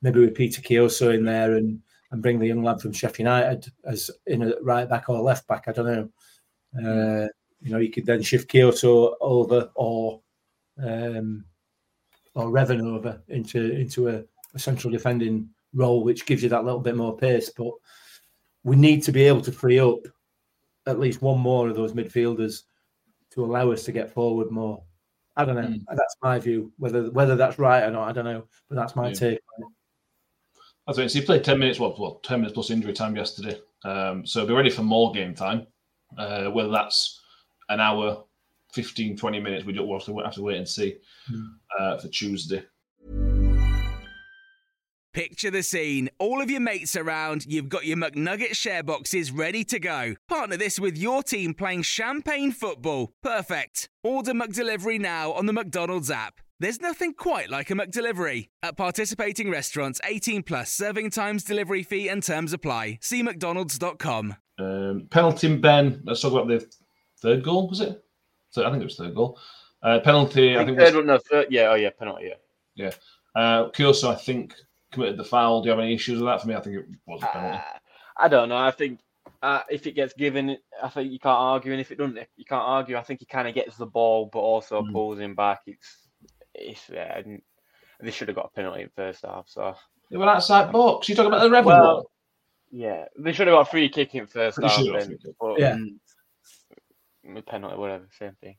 maybe with Peter Kioso in there and and bring the young lad from Sheffield United as in a right back or left back. I don't know. Uh, you know, you could then shift Kioso over or um, or Revan over into into a, a central defending role, which gives you that little bit more pace. But we need to be able to free up at least one more of those midfielders to allow us to get forward more. I don't know. Mm. That's my view. Whether whether that's right or not, I don't know. But that's my yeah. take.
That's right. So he played ten minutes. What? well, ten minutes plus injury time yesterday. Um, so be ready for more game time. Uh, whether that's an hour, 15, 20 minutes, we don't have to, have to wait and see mm. uh, for Tuesday.
Picture the scene. All of your mates around, you've got your McNugget share boxes ready to go. Partner this with your team playing champagne football. Perfect. Order McDelivery now on the McDonald's app. There's nothing quite like a McDelivery. At participating restaurants, 18 plus serving times, delivery fee, and terms apply. See McDonald's.com.
Um, penalty Ben. Let's talk about the third goal, was it? So I think it was third goal. Uh, penalty, I think.
I think third was, one, no, third, yeah, oh yeah, penalty,
yeah. Yeah. Uh, Kioso, I think, committed the foul. Do you have any issues with that? For me, I think it was a penalty. Uh,
I don't know. I think uh, if it gets given, I think you can't argue, and if it doesn't, you can't argue. I think he kind of gets the ball, but also mm. pulls him back. It's, it's yeah. They should have got a penalty in first half. So
they were outside box. You talking about the Revan well,
Yeah, they should have got a free kick in first Pretty half. Then, but,
yeah,
mm, penalty, whatever, same thing.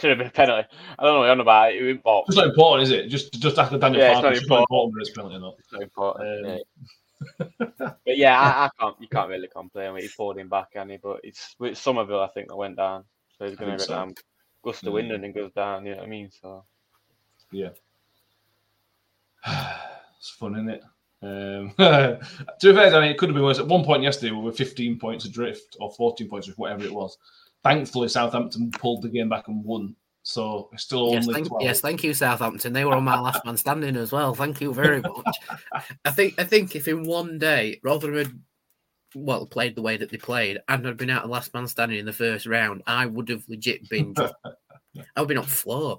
<laughs> Should have been a penalty. I don't know what you're on about. It.
It's not important, is it? Just just after Daniel yeah, it's not important. it's penalty not.
It's not important. Um, yeah. <laughs> but yeah, I, I, can't. You can't really complain. He pulled him back, and he. But it's with Summerville, I think, that went down. So he's going to go so. down. Gust of wind and it goes down. You know what I mean? So
yeah, <sighs> it's fun, isn't it? Um, <laughs> to be fair, Danny, it could have been worse. At one point yesterday, we were 15 points adrift or 14 points, or whatever it was. Thankfully, Southampton pulled the game back and won. So it's still
yes,
only
thank, yes, thank you, Southampton. They were on my <laughs> last man standing as well. Thank you very much. <laughs> I think I think if in one day Rotherham had well played the way that they played and had been out of last man standing in the first round, I would have legit been <laughs> I would be on floor.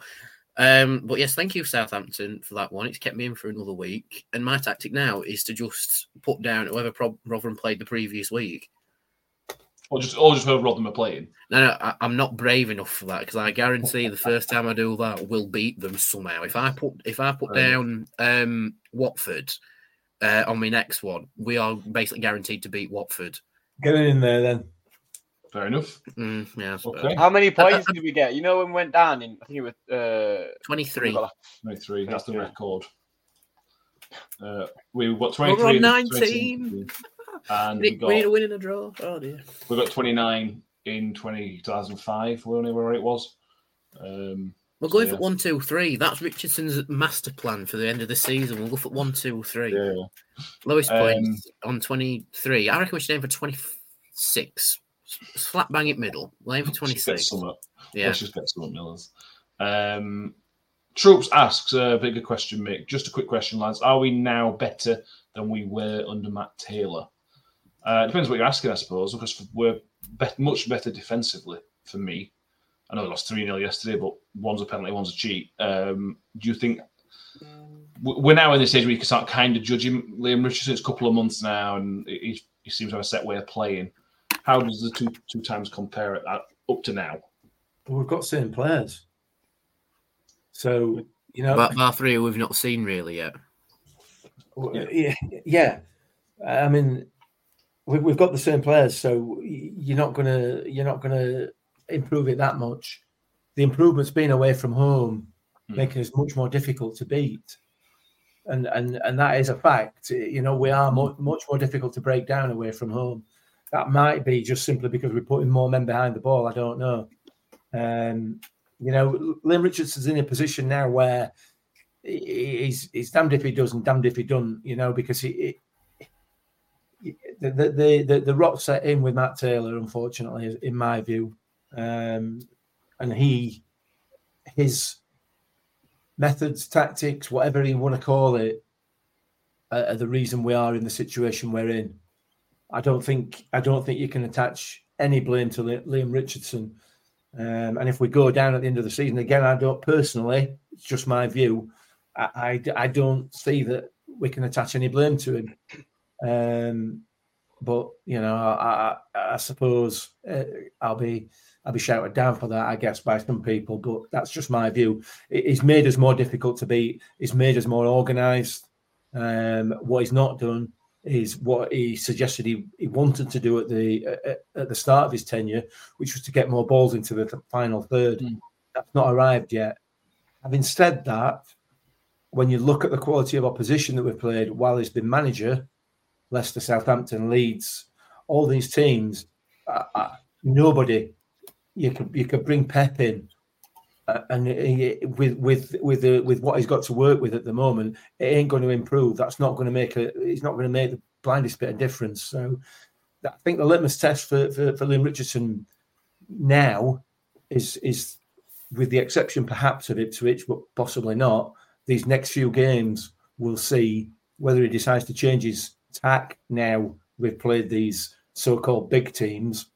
Um, but yes, thank you, Southampton, for that one. It's kept me in for another week. And my tactic now is to just put down whoever Pro- Rotherham played the previous week.
Or just, or just whoever Rotherham are playing.
No, no, I, am not brave enough for that because I guarantee the first time I do that, we'll beat them somehow. If I put if I put down um, Watford uh, on my next one, we are basically guaranteed to beat Watford.
Get it in there then.
Fair enough.
Mm, yeah.
Okay. How many points did we get? You know, when we went down in, I think it was uh,
23.
23. That's the record. Uh, we got 23. We're
on 19.
And we, got, we
need a win and a draw. Oh, dear.
We got 29 in 2005. We only where it was. Um,
we're going so, yeah. for one, two, three. That's Richardson's master plan for the end of the season. We'll go for one, two, three.
Yeah.
Lowest um, points on 23. I reckon we should aim for 26 slap bang it middle. We'll aim for 26.
Yeah. Let's just get some Millers. Um, Troops asks a bigger question, Mick. Just a quick question, lads. Are we now better than we were under Matt Taylor? Uh, depends what you're asking, I suppose, because we're much better defensively for me. I know we lost 3 0 yesterday, but one's a penalty, one's a cheat. Um, do you think we're now in this stage where you can start kind of judging Leam Richardson? It's a couple of months now, and he, he seems to have a set way of playing. How does the two two times compare at, up to now?
Well, we've got same players, so you know,
but bar three we've not seen really yet.
Yeah, yeah. I mean, we've got the same players, so you're not gonna you're not gonna improve it that much. The improvement's been away from home making us much more difficult to beat. And and and that is a fact. You know, we are much much more difficult to break down away from home. That might be just simply because we're putting more men behind the ball. I don't know. Um, you know, Leam Richardson's in a position now where he's he's damned if he does and damned if he doesn't. You know, because he the, the the the rot set in with Matt Taylor, unfortunately, in my view, um, and he his methods, tactics, whatever you want to call it, are, are the reason we are in the situation we're in. I don't think I don't think you can attach any blame to Leam Richardson. Um, and if we go down at the end of the season again, I don't personally. It's just my view. I, I, I don't see that we can attach any blame to him. Um, but you know, I, I, I suppose uh, I'll be I'll be shouted down for that, I guess, by some people. But that's just my view. It's made us more difficult to beat. It's made us more organised. Um, what he's not done is what he suggested he, he wanted to do at the at, at the start of his tenure, which was to get more balls into the final third. Mm. That's not arrived yet. Having said that, when you look at the quality of opposition that we've played while he's been manager, Leicester, Southampton, Leeds, all these teams, uh, uh, nobody you could you could bring Pep in, uh, and with with with the, with what he's got to work with at the moment, it ain't going to improve. That's not going to make a. It's not going to make the blindest bit of difference. So, I think the litmus test for for, for Leam Richardson now is is with the exception perhaps of Ipswich, but possibly not. These next few games, we'll see whether he decides to change his tack. Now we've played these so-called big teams.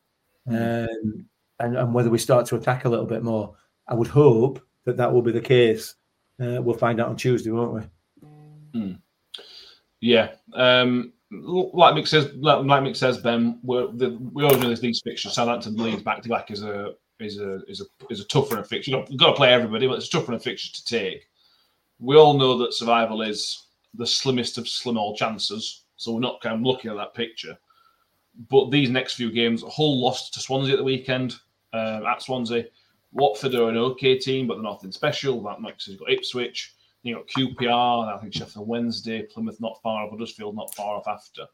Mm. Um, and, and whether we start to attack a little bit more. I would hope that that will be the case. Uh, we'll find out on Tuesday, won't
we? Hmm. Yeah. Um, like Mick says, like Mick says, Ben, we're, the, we always know this these fixtures. Southampton Leeds back to back is a is a is a is a tougher fixture. You've got, you've got to play everybody, but it's a tougher fixture to take. We all know that survival is the slimmest of slim all chances, so we're not kind of looking at that picture. But these next few games, Hull lost to Swansea at the weekend um, at Swansea. Watford are an okay team, but they're nothing special. That makes you've got Ipswich, you got QPR, I think Sheffield Wednesday, Plymouth not far off, Huddersfield not far off after.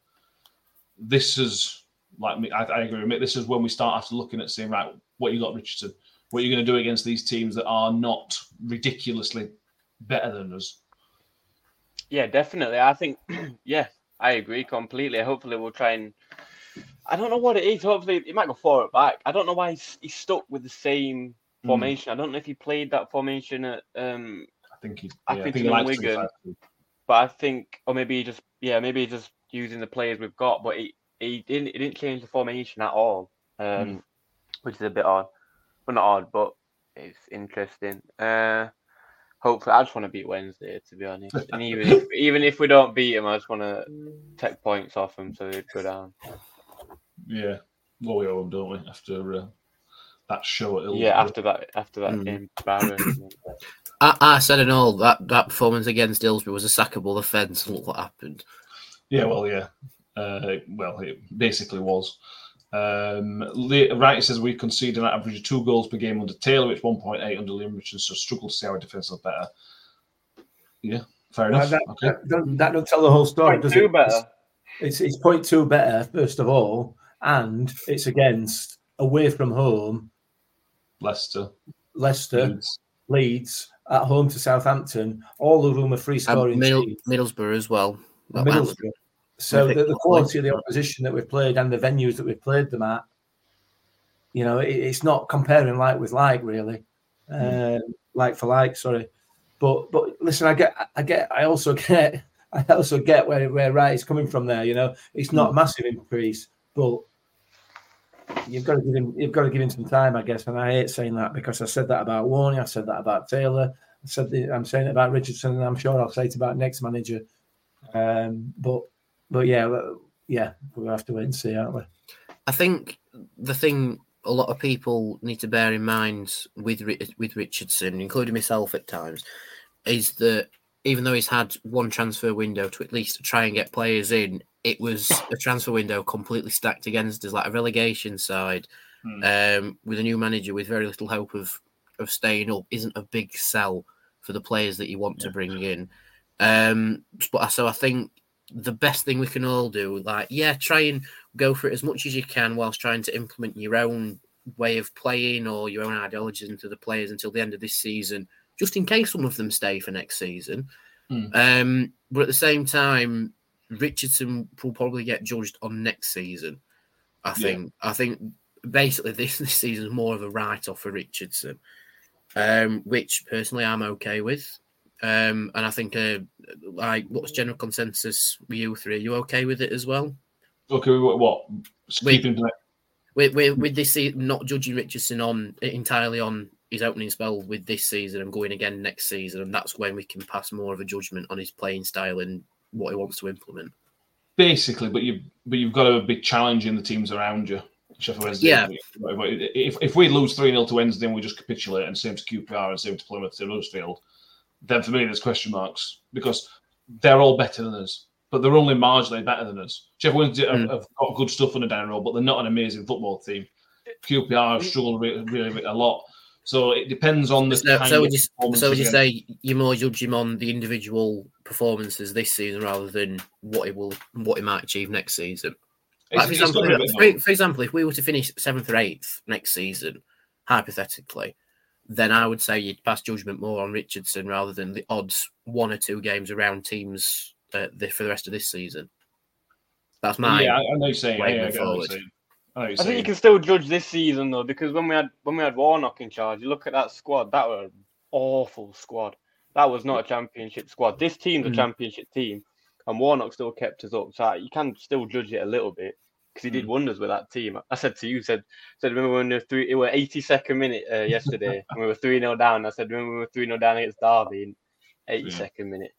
This is like me, I, I agree with me. This is when we start after looking at saying, right, what you got, Richardson? What are you going to do against these teams that are not ridiculously better than us?
Yeah, definitely. I think, <clears throat> yeah, I agree completely. Hopefully, we'll try and I don't know what it is. Hopefully, he might go forward back. I don't know why he's, he's stuck with the same hmm. formation. Mm. I don't know if he played that formation at. Um,
I think he's.
I think, he Wigan, but I think, or maybe he just, yeah, maybe he's just using the players we've got. But he, he didn't, he didn't change the formation at all, um, mm. which is a bit odd. Well, not odd, but it's interesting. Uh, hopefully, I just want to beat Wednesday, to be honest. and <laughs> even if, even if we don't beat him, I just want to take points off him so he'd go down.
Yeah, well, we owe him, don't we? After uh, that show at
Yeah, after that, after that mm. game,
I, I, said in all that that performance against Hillsborough was a sackable offence. Look what happened.
Yeah, well, yeah, uh, well, it basically was. Um, right, says we conceded an average of two goals per game under Taylor, which 1.8 under Leam Richardson, so struggled to see our defence was better. Yeah, fair enough.
that,
okay.
that, don't, that don't tell the whole story, does it?
better.
It's, it's point two better, first of all, and it's against away from home.
Leicester,
Leicester, Leeds, Leeds at home to Southampton. All of whom are free scoring.
Middle, Middlesbrough as well.
Middlesbrough. So the, the, quality of the opposition that we've played and the venues that we've played them at, you know, it, it's not comparing like with like really, uh, like for like. Sorry, but but listen, I get, I get, I also <laughs> get, I also get where where Wright is coming from there. You know, it's not a massive increase, but you've got to give him you've got to give him some time, I guess. And I hate saying that because I said that about Warney, I said that about Taylor, I said the, I'm saying it about Richardson, and I'm sure I'll say it about next manager. Um, but but yeah, yeah, we'll have to wait and see, aren't we?
I think the thing a lot of people need to bear in mind with with Richardson, including myself at times, is that even though he's had one transfer window to at least try and get players in, it was a transfer window completely stacked against us, like a relegation side hmm. um, with a new manager with very little hope of of staying up. Isn't a big sell for the players that you want to bring in. Um, but so I think the best thing we can all do, like, yeah, try and go for it as much as you can whilst trying to implement your own way of playing or your own ideologies into the players until the end of this season, just in case some of them stay for next season.
Hmm.
Um, but at the same time, Richardson will probably get judged on next season. I
Yeah.
think. I think basically this <laughs> this season is more of a write off for Richardson, um, which personally I'm okay with. Um, and I think, uh, like, what's general consensus with you three? Are you okay with it as well?
Okay, what? what? Keeping
with, with, with this se- not judging Richardson on entirely on his opening spell with this season and going again next season, and that's when we can pass more of a judgment on his playing style and what he wants to implement.
basically, but you but you've got to be challenging the teams around you. Sheffield Wednesday.
Yeah.
If, if we lose 3 0 to Wednesday and we just capitulate and same to QPR and same to Plymouth and Huddersfield, then for me there's question marks because they're all better than us, but they're only marginally better than us. Sheffield Wednesday have,
Mm.
have got good stuff on the down roll, but they're not an amazing football team. QPR have struggled really, really a lot. So it depends on the
So, so would you, so would you say you more judge him on the individual performances this season rather than what he will, what he might achieve next season? Like, for, example,
gotta be a bit
for, for example, if we were to finish seventh or eighth next season, hypothetically, then I would say you'd pass judgment more on Richardson rather than the odds one or two games around teams uh, the, for the rest of this season. That's my
yeah, I, I know you're saying.
way
Yeah, I
going
get what you're
forward.
saying. I know what
I think you can still judge this season though, because when we had when we had Warnock in charge, you look at that squad. That was an awful squad. That was not a championship squad. This team's a
Mm.
championship team, and Warnock still kept us up. So you can still judge it a little bit because he did wonders with that team. I said to you, said said remember when we were three, it were 82nd minute uh, yesterday, <laughs> and we were three 0 down. I said remember we were three 0 down against Derby in 82nd minute.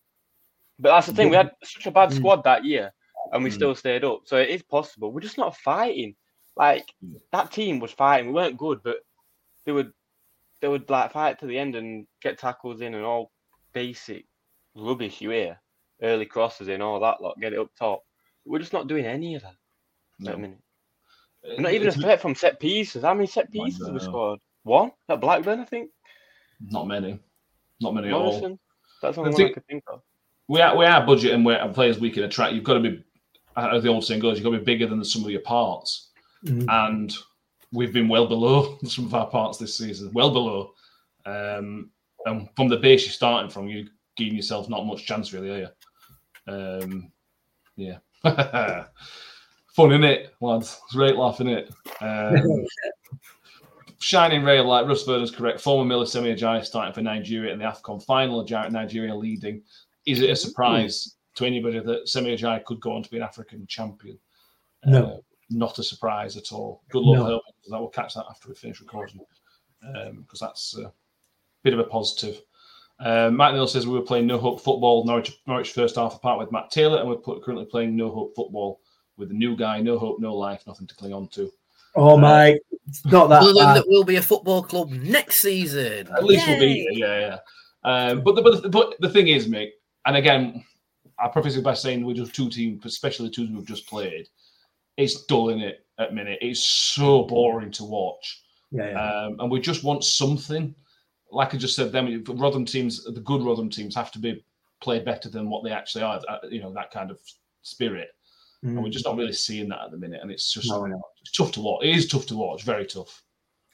But that's the thing. We had <laughs> such a bad
Mm.
squad that year, and we
Mm.
still stayed up. So it is possible. We're just not fighting. Like that team was fighting. We weren't good, but they would they would like fight to the end and get tackles in and all basic rubbish you hear. Early crosses in, all that lot, get it up top. We're just not doing any of that. At the minute. We're not even a
It's-
threat from set pieces. How many set pieces have we scored? One at Blackburn, I think.
Not many. Not many at all.
That's the only
The
one I could think of.
we are we are budget and we're players we can attract. You've got to be, as the old saying goes, you've got to be bigger than the sum of your parts.
Mm.
And we've been well below <laughs> some of our parts this season, well below. Um, and from the base you're starting from, you're giving yourself not much chance, really, are you? Um, yeah. <laughs> Fun, in it, lads? It's great laughing it. Um, <laughs> shining ray of light. Russ Verner's correct. Former Miller Semi Ajayi starting for Nigeria in the AFCON final. Nigeria leading. Is it a surprise to anybody that Semi Ajayi could go on to be an African champion?
No.
Uh, not a surprise at all. Good luck,
No.
That will catch that after we finish recording because that's a bit of a positive. Um, Matt Neal says we were playing no hope football. Norwich, Norwich first half apart with Matt Taylor, and we're put, currently playing no hope football with a new guy. No hope, no life, nothing to cling on to.
Oh my, it's not that
Other than that, we'll be a football club next season.
At least we'll be
Yay!
yeah, yeah. Um, but, the, but, the, but the thing is, mate, and again, I preface it by saying we're just two teams, especially the two we've just played. It's dull in it at minute. It's so boring to watch.
Yeah, yeah.
Um, and we just want something. Like I just said, them Rotherham teams, the good Rotherham teams, have to be play better than what they actually are. uh, You know that kind of spirit, and we're
Mm.
just not really seeing that at the minute. And it's just
No, no.
it's tough to watch. It is tough to watch. Very tough.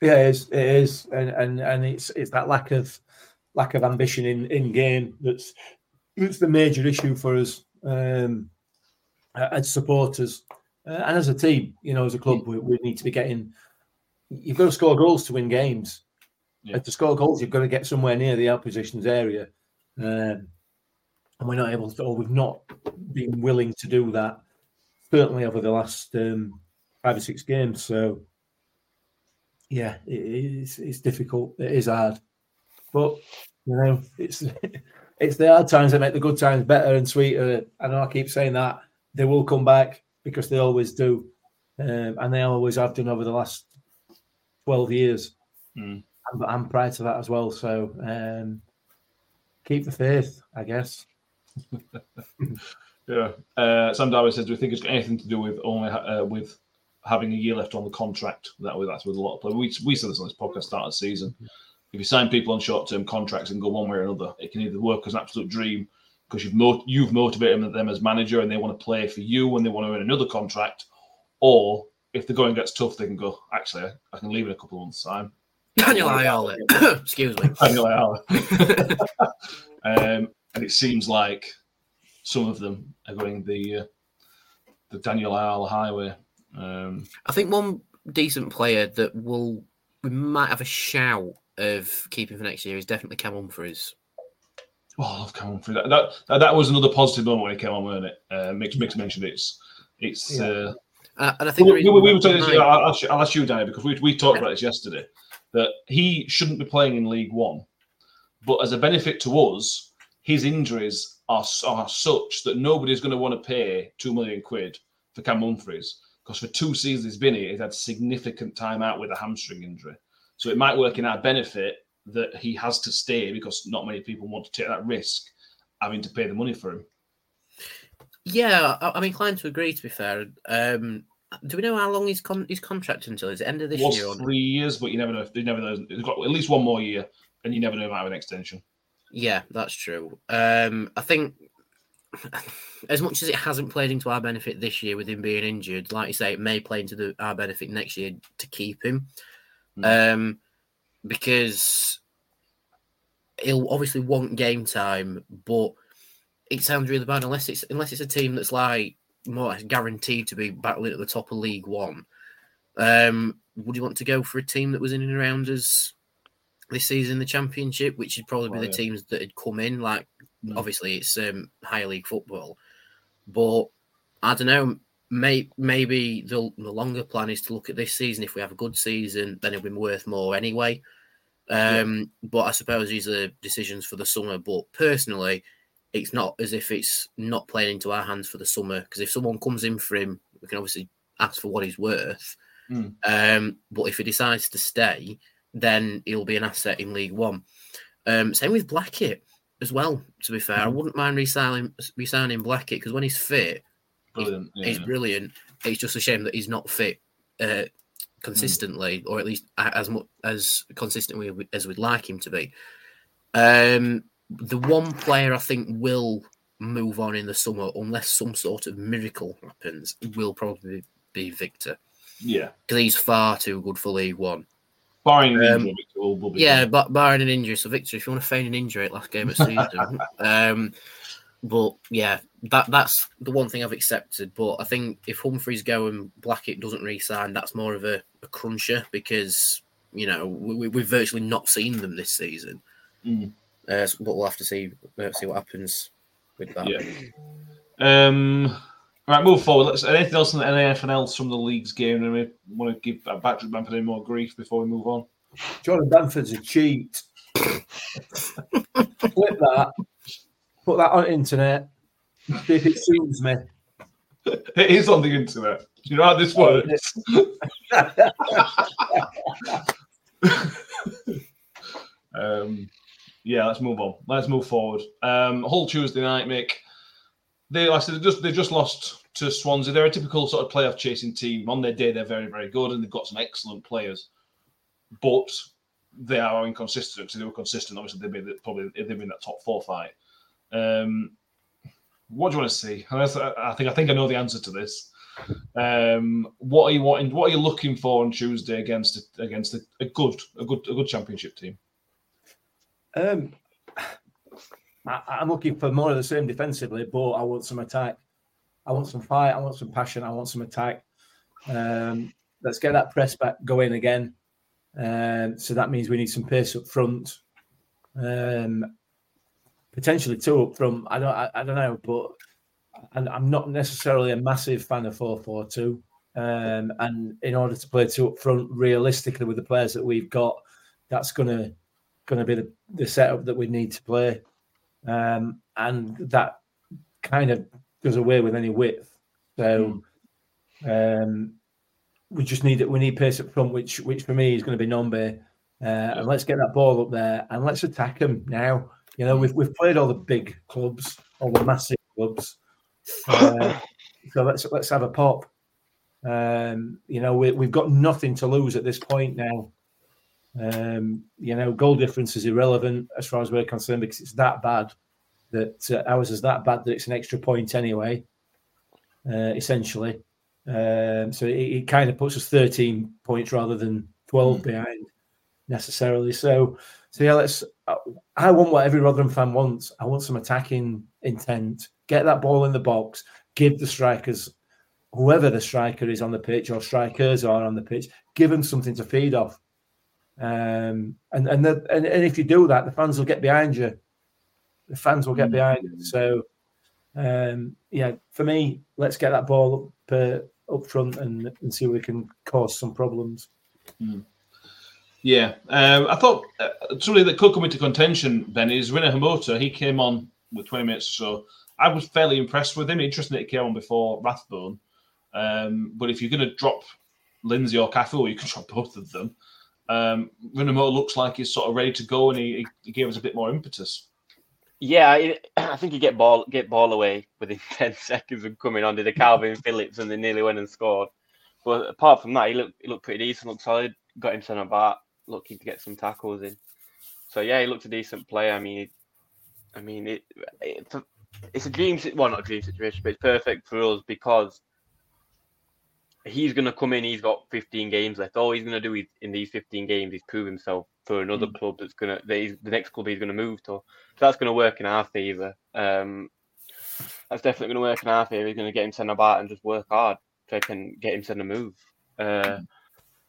Yeah, it is. It is, and and and it's it's that lack of lack of ambition in in game that's that's the major issue for us um, as supporters uh, and as a team. You know, as a club, we, we need to be getting. You've got to score goals to win games.
Yeah.
And to score goals, you've got to get somewhere near the opposition's area, um, and we're not able to. Or we've not been willing to do that. Certainly over the last um, five or six games. So yeah, it is. It's difficult. It is hard, but you know, it's <laughs> it's the hard times that make the good times better and sweeter. I know I keep saying that they will come back because they always do, um, and they always have done over the last twelve years.
Mm.
And I'm prior to that as well. So um, keep the faith, I guess. <laughs>
Yeah. Uh, Sam Darby says, "Do we think it's got anything to do with only ha- uh, with having a year left on the contract?" That way, that's with a lot of players. We we said this on this podcast start of the season. If you sign people on short-term contracts and go one way or another, it can either work as an absolute dream because you've mo- you've motivated them as manager and they want to play for you and they want to earn another contract, or if the going gets tough, they can go. Actually, I can leave in a couple of months' time.
Daniel Ayala. <laughs> Excuse me.
Daniel Ayala. <laughs> <laughs> um, and it seems like some of them are going the uh, the Daniel Ayala highway. Um,
I think one decent player that will we might have a shout of keeping for next year is definitely Cam Humphreys.
Oh, I love Cam Humphreys. That, that that that was another positive moment when he came on, wasn't it? Uh, Mix Mix mentioned it. it's it's.
Yeah.
Uh,
Uh, and I think
we,
the
we, we
reason
were talking.
why-
I'll, I'll ask you- I'll ask you, Danny, because we, we talked about this yesterday. That he shouldn't be playing in League One, but as a benefit to us, his injuries are are such that nobody's going to want to pay two million quid for Cam Humphreys because for two seasons he's been here, he's had significant time out with a hamstring injury. So it might work in our benefit that he has to stay because not many people want to take that risk having to pay the money for him.
Yeah, I, I'm inclined to agree. To be fair, um, do we know how long his con- his contract until? Is it end of this
was
year? Or...
three years, but you never know. You never know. He's got at least one more year, and you never know about an extension.
Yeah, that's true. Um, I think <laughs> as much as it hasn't played into our benefit this year with him being injured, like you say, it may play into the, our benefit next year to keep him. Um, because he'll obviously want game time, but it sounds really bad unless it's unless it's a team that's like more guaranteed to be battling at the top of League One. Um, would you want to go for a team that was in and around us this season in the Championship, which would probably
Well,
be the
yeah.
teams that had come in? Like,
Mm.
obviously, it's um, higher league football, but I don't know. May, maybe the, the longer plan is to look at this season. If we have a good season, then it'll be worth more anyway. Um, But I suppose these are decisions for the summer. But personally, it's not as if it's not playing into our hands for the summer. Because if someone comes in for him, we can obviously ask for what he's worth.
Mm.
Um, but if he decides to stay, then he'll be an asset in League One. Um, same with Blackett as well. To be fair, I wouldn't mind resigning resigning Blackett because when he's fit,
Brilliant.
he's
yeah.
brilliant. It's just a shame that he's not fit uh, consistently, or at least as much as consistently as we'd like him to be. Um, the one player I think will move on in the summer, unless some sort of miracle happens, will probably be Victor
Yeah.
because he's far too good for League One.
Barring an
Um,
injury, Victor will, will be
Yeah, but barring an injury. So Victor, if you want to feign an injury at last game of season, <laughs> um, but yeah, that that's the one thing I've accepted. But I think if Humphreys go and Blackett doesn't re-sign, that's more of a, a cruncher because you know we, we- we've virtually not seen them this season.
Mm.
Uh, but we'll have to see uh, see what happens with that.
Yeah. Um, right, move forward. Let's anything else in the anything else from the Leeds game? And we want to give Patrick Bamford any more grief before we move on.
Jordan Bamford's a cheat. <laughs> Clip that. Put that on internet. See if it suits me.
It is on the internet. Do you know how this works? <laughs> um, yeah, let's move on. Let's move forward. Um, Hull Tuesday night, Mick. They, like I said, they just they just lost to Swansea. They're a typical sort of playoff chasing team. On their day, they're very very good, and they've got some excellent players. But they are inconsistent. Because they were consistent, obviously they'd be probably they'd be in that top four fight. Um, what do you want to see? I think I think I know the answer to this. Um, what are you wanting? What are you looking for on Tuesday against against a, a good a good a good championship team?
Um, I, I'm looking for more of the same defensively, but I want some attack. I want some fight. I want some passion. I want some attack. Um, let's get that press back going again. Um, so that means we need some pace up front. Um, potentially two up front. I don't. I, I don't know, but and I'm not necessarily a massive fan of four four two. Um, and in order to play two up front realistically with the players that we've got, that's gonna gonna be the, the setup that we need to play. Um, and that kind of does away with any width. So um, we just need it. We need pace up front, which which for me is going to be Nombe. Uh, and let's get that ball up there and let's attack them now. You know, we've we've played all the big clubs, all the massive clubs. <laughs> Uh, so let's let's have a pop. Um, you know, we, we've got nothing to lose at this point now. Um, you know, goal difference is irrelevant as far as we're concerned because it's that bad that uh, ours is that bad that it's an extra point anyway, uh, essentially. Um, so it, it kind of puts us 13 points rather than 12 behind necessarily. So, so yeah, let's. uh, I want what every Rotherham fan wants. I want some attacking intent. Get that ball in the box. Give the strikers, whoever the striker is on the pitch or strikers are on the pitch, give them something to feed off. Um, and and, the, and and if you do that, the fans will get behind you. The fans will get behind you. So, um, yeah, for me, let's get that ball up uh, up front and, and see if we can cause some problems.
Yeah, um, I thought uh, somebody that could come into contention, Ben, is Rina Hamota. He came on with 20 minutes or so. I was fairly impressed with him. Interesting that he came on before Rathbone. Um, but if you're going to drop Lindsay or Cafu, you can <laughs> drop both of them. Um, Rinamoto looks like he's sort of ready to go, and he, he gave us a bit more impetus.
Yeah, I, <clears throat> I think you get ball get ball away within <laughs> ten seconds of coming on. Did the Kalvin <laughs> Phillips and they nearly went and scored. But apart from that, he looked he looked pretty decent, looked solid. Got him centre back, looking to get some tackles in. So yeah, he looked a decent player. I mean, I mean it, it's a, it's a dream. Well, not a dream situation, but it's perfect for us because he's going to come in. He's got 15 games left. All he's going to do is, in these 15 games is prove himself for another club that's going to that the next club he's going to move to. So that's going to work in our favour. Um, that's definitely going to work in our favour. He's going to get him centre back and just work hard so he can get him centre move. Uh,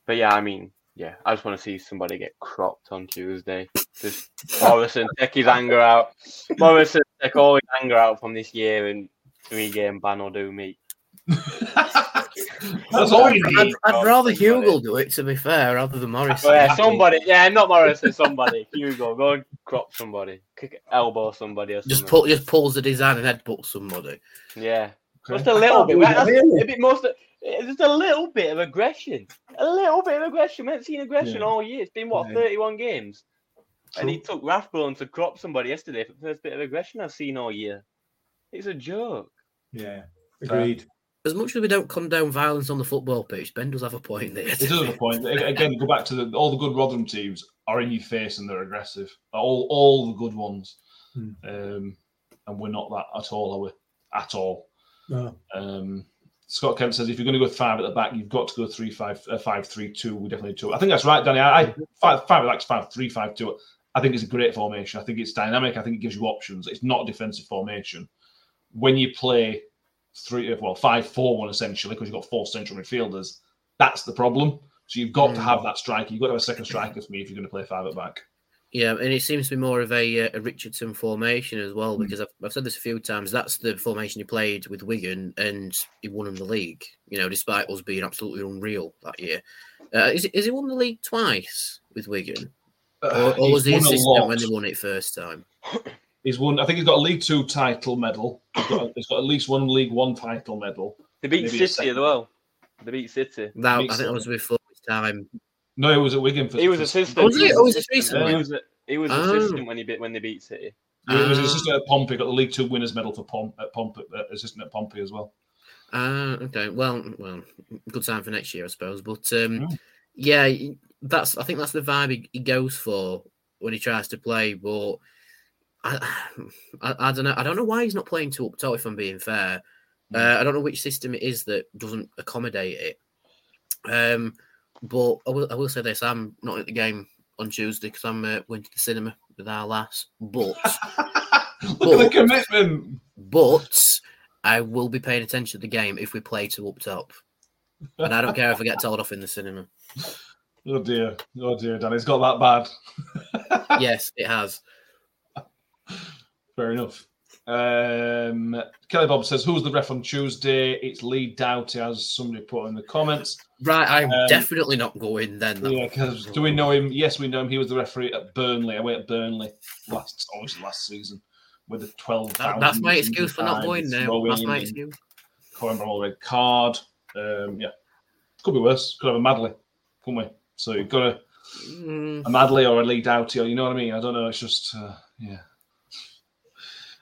but yeah, I mean, yeah, I just want to see somebody get cropped on Tuesday. Just <laughs> Morrison take his anger out. Morrison take all his anger out from this year and three game ban will do me. <laughs>
That's all you
I'd,
need.
I'd rather Hugo do it, to be fair, rather than Morris.
But yeah, somebody, yeah, not Morrison, somebody. <laughs> Hugo, go and crop somebody, kick elbow somebody or something.
Just pull, just pulls the design and headbutt somebody.
Yeah,
Okay.
just a little bit.
believe
That's
it, really.
a bit most. It's just a little bit of aggression. A little bit of aggression. We haven't seen aggression
Yeah.
all year. It's been what
Yeah.
thirty-one games, and he took Rathbone to crop somebody yesterday for the first bit of aggression I've seen all year. It's a joke.
Yeah, agreed.
As much as we don't condone violence on the football pitch, Ben does have a point there.
It does have a point. <laughs> Again, go back to the, all the good Rotherham teams are in your face and they're aggressive. All all the good ones,
Hmm.
um, and we're not that at all, are we? At all.
No.
Um, Scott Kemp says if you're going to go five at the back, you've got to go three five uh, five three two. We definitely do. I think that's right, Danny. I, I five five at the back's five three five two. I think it's a great formation. I think it's dynamic. I think it gives you options. It's not a defensive formation. When you play three, well, five four one essentially, because you've got four central midfielders, that's the problem. So you've got to have that striker. You've got to have a second striker for me if you're going to play five at back.
Yeah, and it seems to be more of a, uh, a Richardson formation as well,
Hmm.
because I've, I've said this a few times. That's the formation he played with Wigan, and he won in the league. You know, despite us being absolutely unreal that year. Uh, is, is he won the league twice with Wigan, or, or was he
Uh, He's won a
assistant when they won it first time? <clears throat>
He's won. I think he's got a League Two title medal. He's got, he's got at least one League One title medal.
They beat City
second.
as well. They beat City.
That I
Makes
think that was before his time.
No, it was at Wigan for.
He was
for-
assistant.
Was he? Oh, was he
He
recently?
was, he was
Oh.
assistant when he beat when they beat City.
He was
Ah.
assistant at Pompey. Got the League Two winners medal for Pom- at Pompey. Uh, assistant at Pompey as well.
Ah, okay. Well, well, good time for next year, I suppose. But um,
Mm.
yeah, that's I think that's the vibe he, he goes for when he tries to play. But I, <sighs> I, I don't know. I don't know why he's not playing two up top. If I'm being fair, uh, I don't know which system it is that doesn't accommodate it. Um, but I will, I will say this: I'm not at the game on Tuesday because I'm uh, going to the cinema with our lass. But <laughs>
Look at the commitment.
but I will be paying attention to the game if we play two up top. And I don't care if I get told off in the cinema. <laughs>
Oh dear. Oh dear, Dan. It's got that bad. <laughs>
Yes, it has.
Fair enough. Um, Kelly Bob says, "Who's the ref on Tuesday?" It's Leigh Doughty, as somebody put in the comments.
Right, I'm
Um,
definitely not going then.
Yeah, because do we know him? Yes, we know him. He was the referee at Burnley. away at Burnley last, obviously last season, with the twelve.
That- that's my excuse for not going now. That's my excuse.
Coimbra red card. Um, yeah, could be worse. Could have a Madley, couldn't we? So you've got a,
Mm,
a Madley or a Leigh Doughty, or you know what I mean? I don't know. It's just uh, yeah.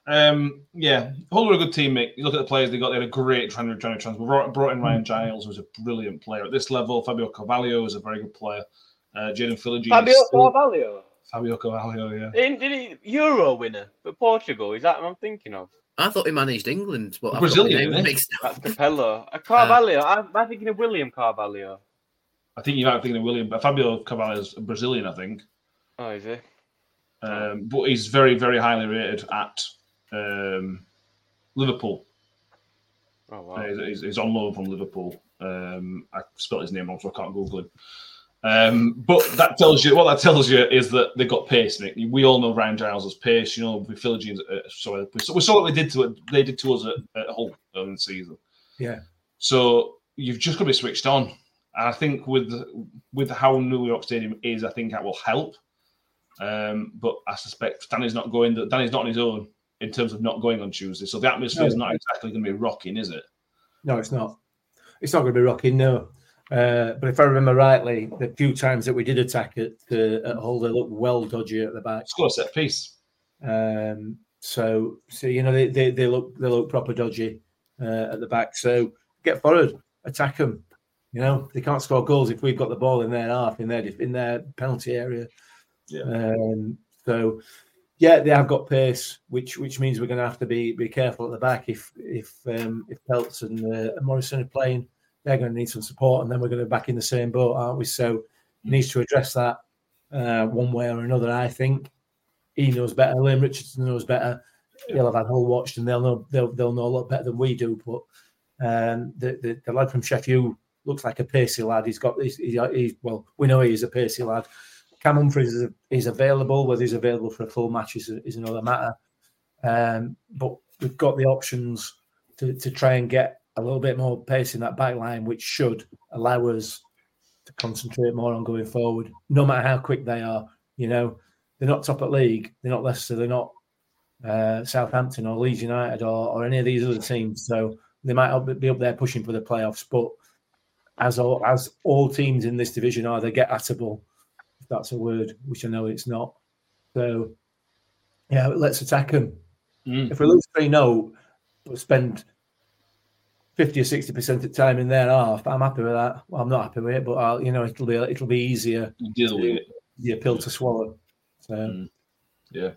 Um, yeah, Hull are a good team, mate. You look at the players they got. They had a great trying to trying to transfer. Brought, brought in Ryan Giles, who's a brilliant player at this level. Fabio Carvalho is a very good player. Uh, Jaden Philogene.
Fabio
is still-
Carvalho.
Fabio Carvalho, yeah.
Didn't, did he Euro winner for Portugal? Is that what I'm thinking of?
I thought he managed England, but I've got
Brazilian, isn't
mixed up.
That's Capello. Uh, Carvalho. I'm, I'm thinking of William Carvalho.
I think you might be thinking of William, but Fabio Carvalho is Brazilian, I think.
Oh, is he?
Um, but he's very, very highly rated at um, Liverpool.
Oh wow.
Uh, he's, he's- he's on loan from Liverpool. Um, I spelled his name wrong, so I can't Google him. Um, but that tells you what that tells you is that they've got pace. Nick, we all know Ryan Giles has pace. You know, with Philogene, uh, sorry, we saw, we saw what they did to it. They did to us at, at Hull early in the season.
Yeah.
So you've just got to be switched on. And I think with with how New York Stadium is, I think that will help. Um, but I suspect Danny's not going. Danny's not on his own in terms of not going on Tuesday. So the atmosphere is
No.
not exactly going to be rocking, is it?
No, it's not. It's not going to be rocking, no. Uh, but if I remember rightly, the few times that we did attack at uh, at Hull, they looked well dodgy at the back.
A set piece.
Um, so, so you know, they, they, they look they look proper dodgy uh, at the back. So get forward, attack them. You know, they can't score goals if we've got the ball in their half, in their in their penalty area.
Yeah.
Um, so, yeah, they have got pace, which which means we're going to have to be be careful at the back. If if um, if Peltz and uh, Morrison are playing, they're going to need some support, and then we're going to be back in the same boat, aren't we? So, he needs to address that uh, one way or another. I think he knows better. Leam Richardson knows better. He'll have had Hull watched, and they'll know they'll they'll know a lot better than we do. But um, the, the the lad from Sheffield looks like a pacey lad. He's got he's, he's, he's well, we know he's a pacey lad. Cam Humphreys is, is available. Whether he's available for a full match is, is another matter. Um, but we've got the options to, to try and get a little bit more pace in that back line, which should allow us to concentrate more on going forward, no matter how quick they are. You know, they're not top at league, they're not Leicester, they're not uh, Southampton or Leeds United or, or any of these other teams. So they might be up there pushing for the playoffs. But as all as all teams in this division are, they get atable, if that's a word, which I know it's not. So yeah, let's attack them.
Mm.
If we lose three 0 but spend fifty or sixty percent of the time in their half, I'm happy with that. Well, I'm not happy with it, but I'll, you know it'll be it'll be easier
Deal with it.
the pill to swallow. So
Yeah.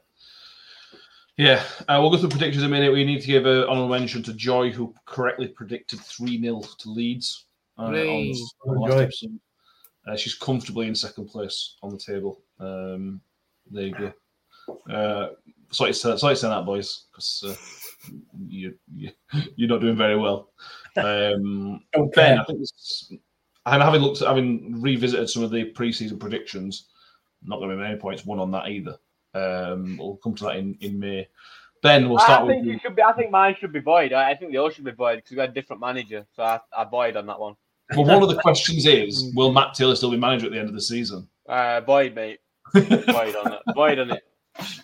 Yeah, uh, we'll go through predictions in a minute. We need to give an honorable mention to Joy, who correctly predicted 3 0 to Leeds. Uh, on,
Hooray.
on Uh, she's comfortably in second place on the table. Um, there you go. Uh, sorry, to say, sorry to say that, boys, because uh, you, you, you're not doing very well. <laughs> Um,
Don't
Ben. I think this, I'm having looked, having revisited some of the preseason predictions. Not going to be many points won on that either. Um, we'll come to that in, in May. Ben, we'll
I
start with
think
you.
should be. I think mine should be void. I, I think the all should be void because we had a different manager. So I, I Boyd on that one.
Well, one of the questions is: Will Matt Taylor still be manager at the end of the season?
Uh, Boyd, mate. Boyd on it. Boyd on it. <laughs>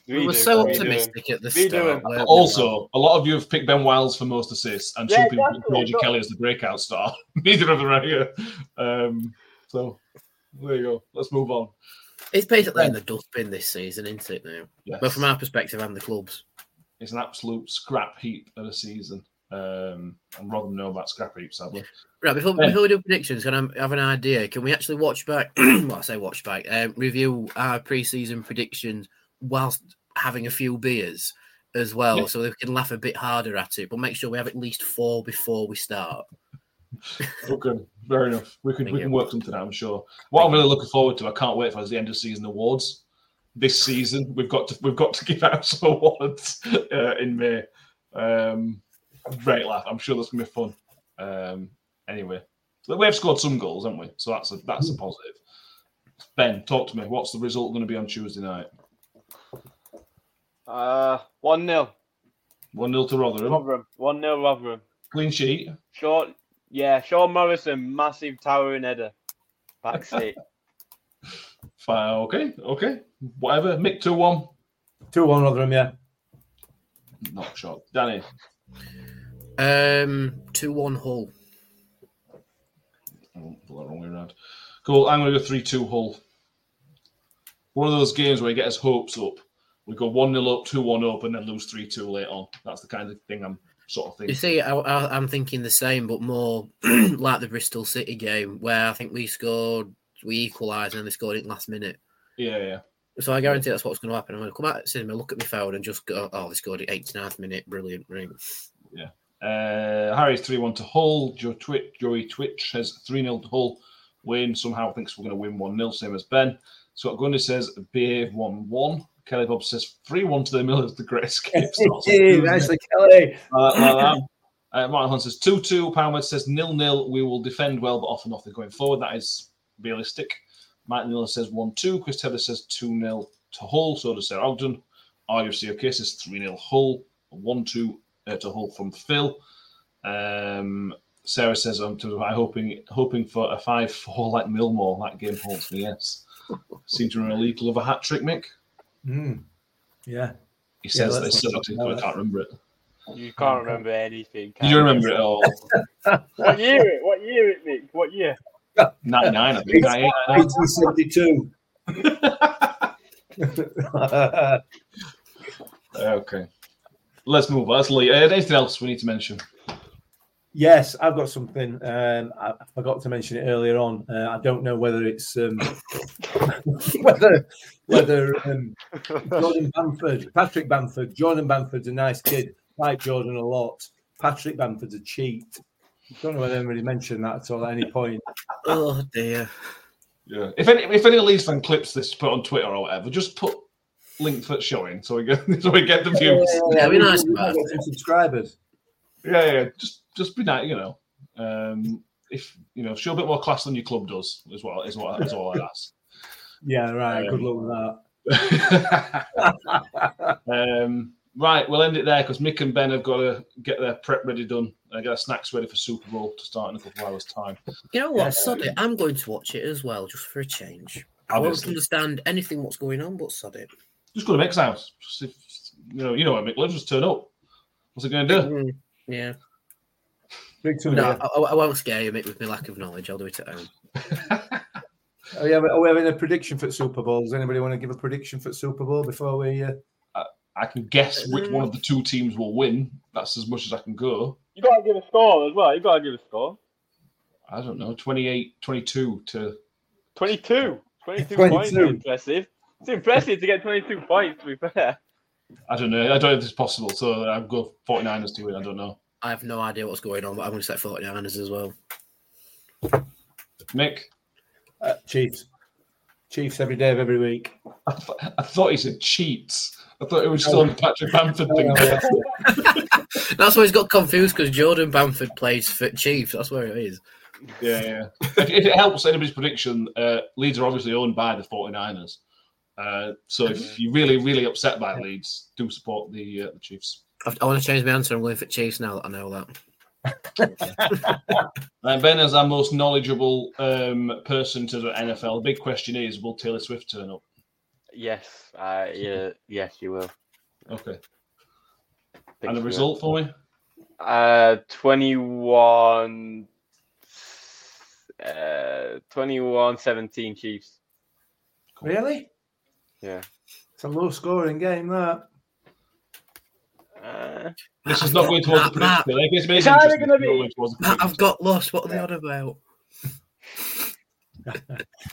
We were
do,
so
we do.
optimistic at the
We
start.
him.
we?
Also, a lot of you have picked Ben Wiles for most assists, and some
Yeah,
people picked
exactly.
Georgie Kelly as the breakout star. <laughs> Neither of them are here. Um, so there you go. Let's move on.
it's basically in the dustbin this season, isn't it? Now,
Yes.
but from our perspective and the clubs,
It's an absolute scrap heap of a season. Um, and Rotherham know about scrap heaps, sadly.
right before
Yeah.
before we do predictions, can I have an idea? Can we actually watch back? <clears throat> well, I say watch back. Um, review our preseason predictions whilst having a few beers as well,
Yeah.
so we can laugh a bit harder at it. But make sure we have at least four before we start. <laughs>
Okay, fair enough. We can
Thank
we
you.
can work something out. I'm sure. What I'm really looking forward to, I can't wait for is the end of season awards. This season, we've got to we've got to give out some <laughs> awards uh, in May. Um, great laugh. I'm sure that's gonna be fun. Um, anyway, we have scored some goals, haven't we? So that's a that's a positive. Ben, talk to me. What's the result going to be on Tuesday night?
Uh, one 0
One 0 to Rotherham.
Rotherham. One 0 Rotherham.
Clean sheet.
Short. Yeah, Sean Morrison, massive towering header. Back <laughs> seat.
Fine. Okay. Okay. Whatever. Mick two one.
two one Rotherham, yeah.
Not shot. Danny.
Um, two one Hull.
Oh, wrong way around. Cool. I'm going to go 3 2 Hull. One of those games where you get his hopes up. We go 1 0 up, 2 1 up, and then lose 3 2 later on. That's the kind of thing I'm sort of thinking.
You see, I, I, I'm thinking the same, but more <clears throat> like the Bristol City game, where I think we scored we equalised and they scored it last minute.
Yeah, yeah.
So I guarantee that's what's going to happen. I'm going to come out of the cinema, look at my phone, and just go, "Oh, they scored it 89th minute. Brilliant, ring."
Yeah. Uh, Harry's 3 1 to Hull. Joe Twitch, Joey Twitch has 3 0 to Hull. Wayne somehow thinks we're going to win 1 0, same as Ben. Scott Gundy says Behave 1 1. Kelly Bob says 3 1 to the Millers, the great escape. <laughs>
Hey, nicely, Kelly.
Uh. Uh, Martin Hunt says 2 2. Poundwood says nil nil. We will defend well, but often nothing going forward. That is realistic. Martin Miller says 1 2. Chris Taylor says 2 0 to Hull. So does Sarah Ogden. RUC OK says 3 0 Hull. 1 2 uh, to Hull from Phil. Um, Sarah says, I'm to, I hoping hoping for a 5 4 like Millmoor. That game haunts me, yes. <laughs> seems to remember Lee Glover a hat trick, Mick.
Mm. Yeah.
He says
Yeah,
they
that's
said
not-
but I can't remember it.
You can't remember anything.
Did you remember it all? <laughs>
What year? it- What year it, Nick? What year?
99, I think. 98, 99.
1872. <laughs>
Okay. Let's move on. Let's. Uh, anything else we need to mention?
Yes, I've got something. Um, I I forgot to mention it earlier on. Uh, I don't know whether it's um, <laughs> whether whether um, Jordan Bamford, Patrick Bamford, Jordan Bamford's a nice kid. I like Jordan a lot. Patrick Bamford's a cheat. I don't know whether anybody mentioned that at all at any point.
Oh dear.
Yeah. If any if any Leeds fan clips this to put on Twitter or whatever, just put link for showing so we get <laughs> so we get the views.
Yeah, be nice
We've
about
some subscribers.
Yeah, yeah. Just just be nice, you know. Um, if you know, show a bit more class than your club does, as well. is what is what is all I ask.
Yeah, right. Good luck with that. <laughs>
um, right, we'll end it there because Mick and Ben have got to get their prep ready done and get their snacks ready for Super Bowl to start in a couple of hours' time.
You know what?
Yeah.
Sod it. I'm going to watch it as well, just for a change. I won't understand anything what's going on, but sod it.
Just go to Mick's house. Just if, you know, you know where Mick lives. Just turn up. What's it going to do?
Mm, Yeah. No. I, I won't scare you Mick, with my lack of knowledge. I'll do it at home. <laughs>
Are we, having, are we having a prediction for the Super Bowl? Does anybody want to give a prediction for the Super Bowl before we? Uh...
I can guess which one of the two teams will win. That's as much as I can go.
You got to give a score as well. You got to give a score.
I don't know, 28, 22 to
22. 22,
22.
points. Impressive. It's impressive to get 22 points, to be fair.
I don't know. I don't know if it's possible. So I'll go 49ers to win. I don't know.
I have no idea what's going on, but I'm going to set 49ers as well.
Mick,
Uh, Chiefs. Chiefs every day of every week.
I, th- I thought he said cheats. I thought it was still on Patrick Bamford thing. <laughs>
That's why he's got confused because Jordan Bamford plays for Chiefs. That's where it is.
Yeah, yeah. If, if it helps anybody's prediction, uh, Leeds are obviously owned by the 49ers. Uh, so if you're really, really upset by Leeds, do support the uh, the Chiefs.
I, I want to change my answer. I'm going for Chiefs now that I know that. <laughs>
Uh, ben, as our most knowledgeable um, person to the NFL, the big question is: Will Taylor Swift turn up?
Yes, uh, yeah, yes, you will.
Okay.
Think
and the
she will.
result for me?
Uh, 21. Uh, 21 17 Chiefs.
Really?
Yeah.
It's a low scoring game, that.
Uh,
This is not going towards the
Matt,
prediction. I guess it's
It's either gonna
it's
be-
going the
Matt,
prediction.
I've got lost. What are they on about? <laughs>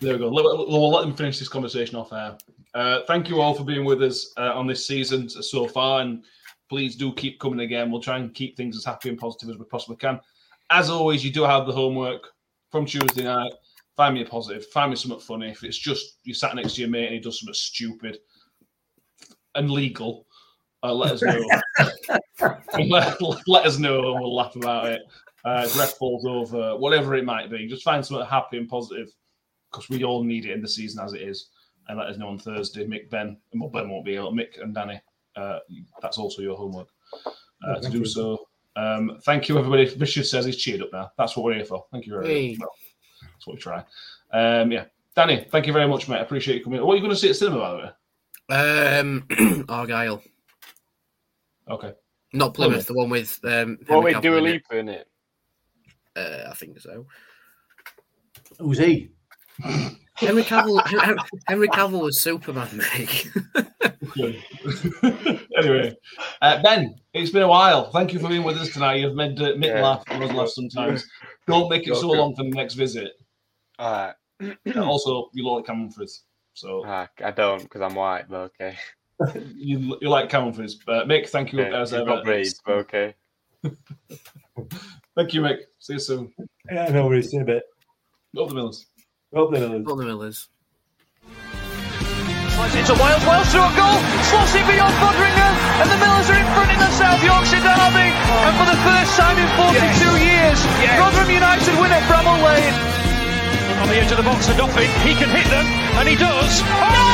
There we go. Let- We'll, we'll let them finish this conversation off air. Uh, thank you all for being with us uh, on this season so far, and please do keep coming again. We'll try and keep things as happy and positive as we possibly can. As always, you do have the homework from Tuesday night. Find me a positive. Find me something funny. If it's just you sat next to your mate and he does something stupid and legal, uh, let us know. <laughs> <laughs> let, let us know and we'll laugh about it. Uh, ref falls over, whatever it might be. Just find something happy and positive because we all need it in the season as it is. And let us know on Thursday. Mick, Ben, and well, Ben won't be able. Mick and Danny, uh, that's also your homework uh, to do
you.
so. Um, thank you, everybody. Richard says he's cheered up now. That's what we're here for. Thank you very
Hey.
much. Well, that's what we try. Um, yeah, Danny, thank you very much, mate. I appreciate you coming. What are you going to see at cinema, by the way?
Um, <clears throat> Argyle,
Okay.
not Plymouth, the one with um.
what
Henry
we do a
Cavill in it.
in it.
Uh, I think so.
Who's he? <laughs>
Henry <laughs> Cavill. Hen- Henry Cavill was Superman, mate. <laughs>
anyway, uh, Ben, it's been a while. Thank you for being with us tonight. You've made uh, Mick
Yeah.
laugh and us laugh sometimes. Don't make it so long for the next visit.
All right.
Uh, also, you look like Cameron Frizz. So
I don't because I'm white, but okay. <laughs>
you, you like Cameron Frizz. Uh, Mick, thank you
okay.
as ever.
got braids, but okay.
Thank you, Mick. See you soon.
Yeah, no worries. See you in a bit.
Up the Millers.
Up the Millers.
Up the Millers.
Slides into Wiles, Wiles through a goal, slots it beyond Foderingham, and the Millers are in front in the South Yorkshire derby. And for the first time in 42 years, Rotherham United win at Bramall Lane.
On the edge of the box for Doffin. He can hit them, and he does. Oh! The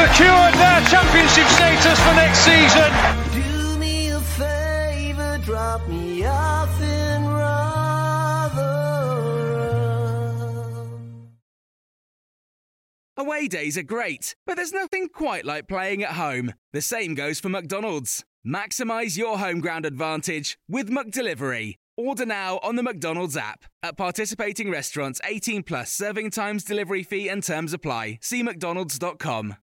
secured their championship status for next season.
Do me a favor, drop me off in Rotherham.
Away days are great, but there's nothing quite like playing at home. The same goes for McDonald's. Maximise your home ground advantage with McDelivery. Order now on the McDonald's app. At participating restaurants, 18 plus serving times, delivery fee, and terms apply. See McDonald's.com.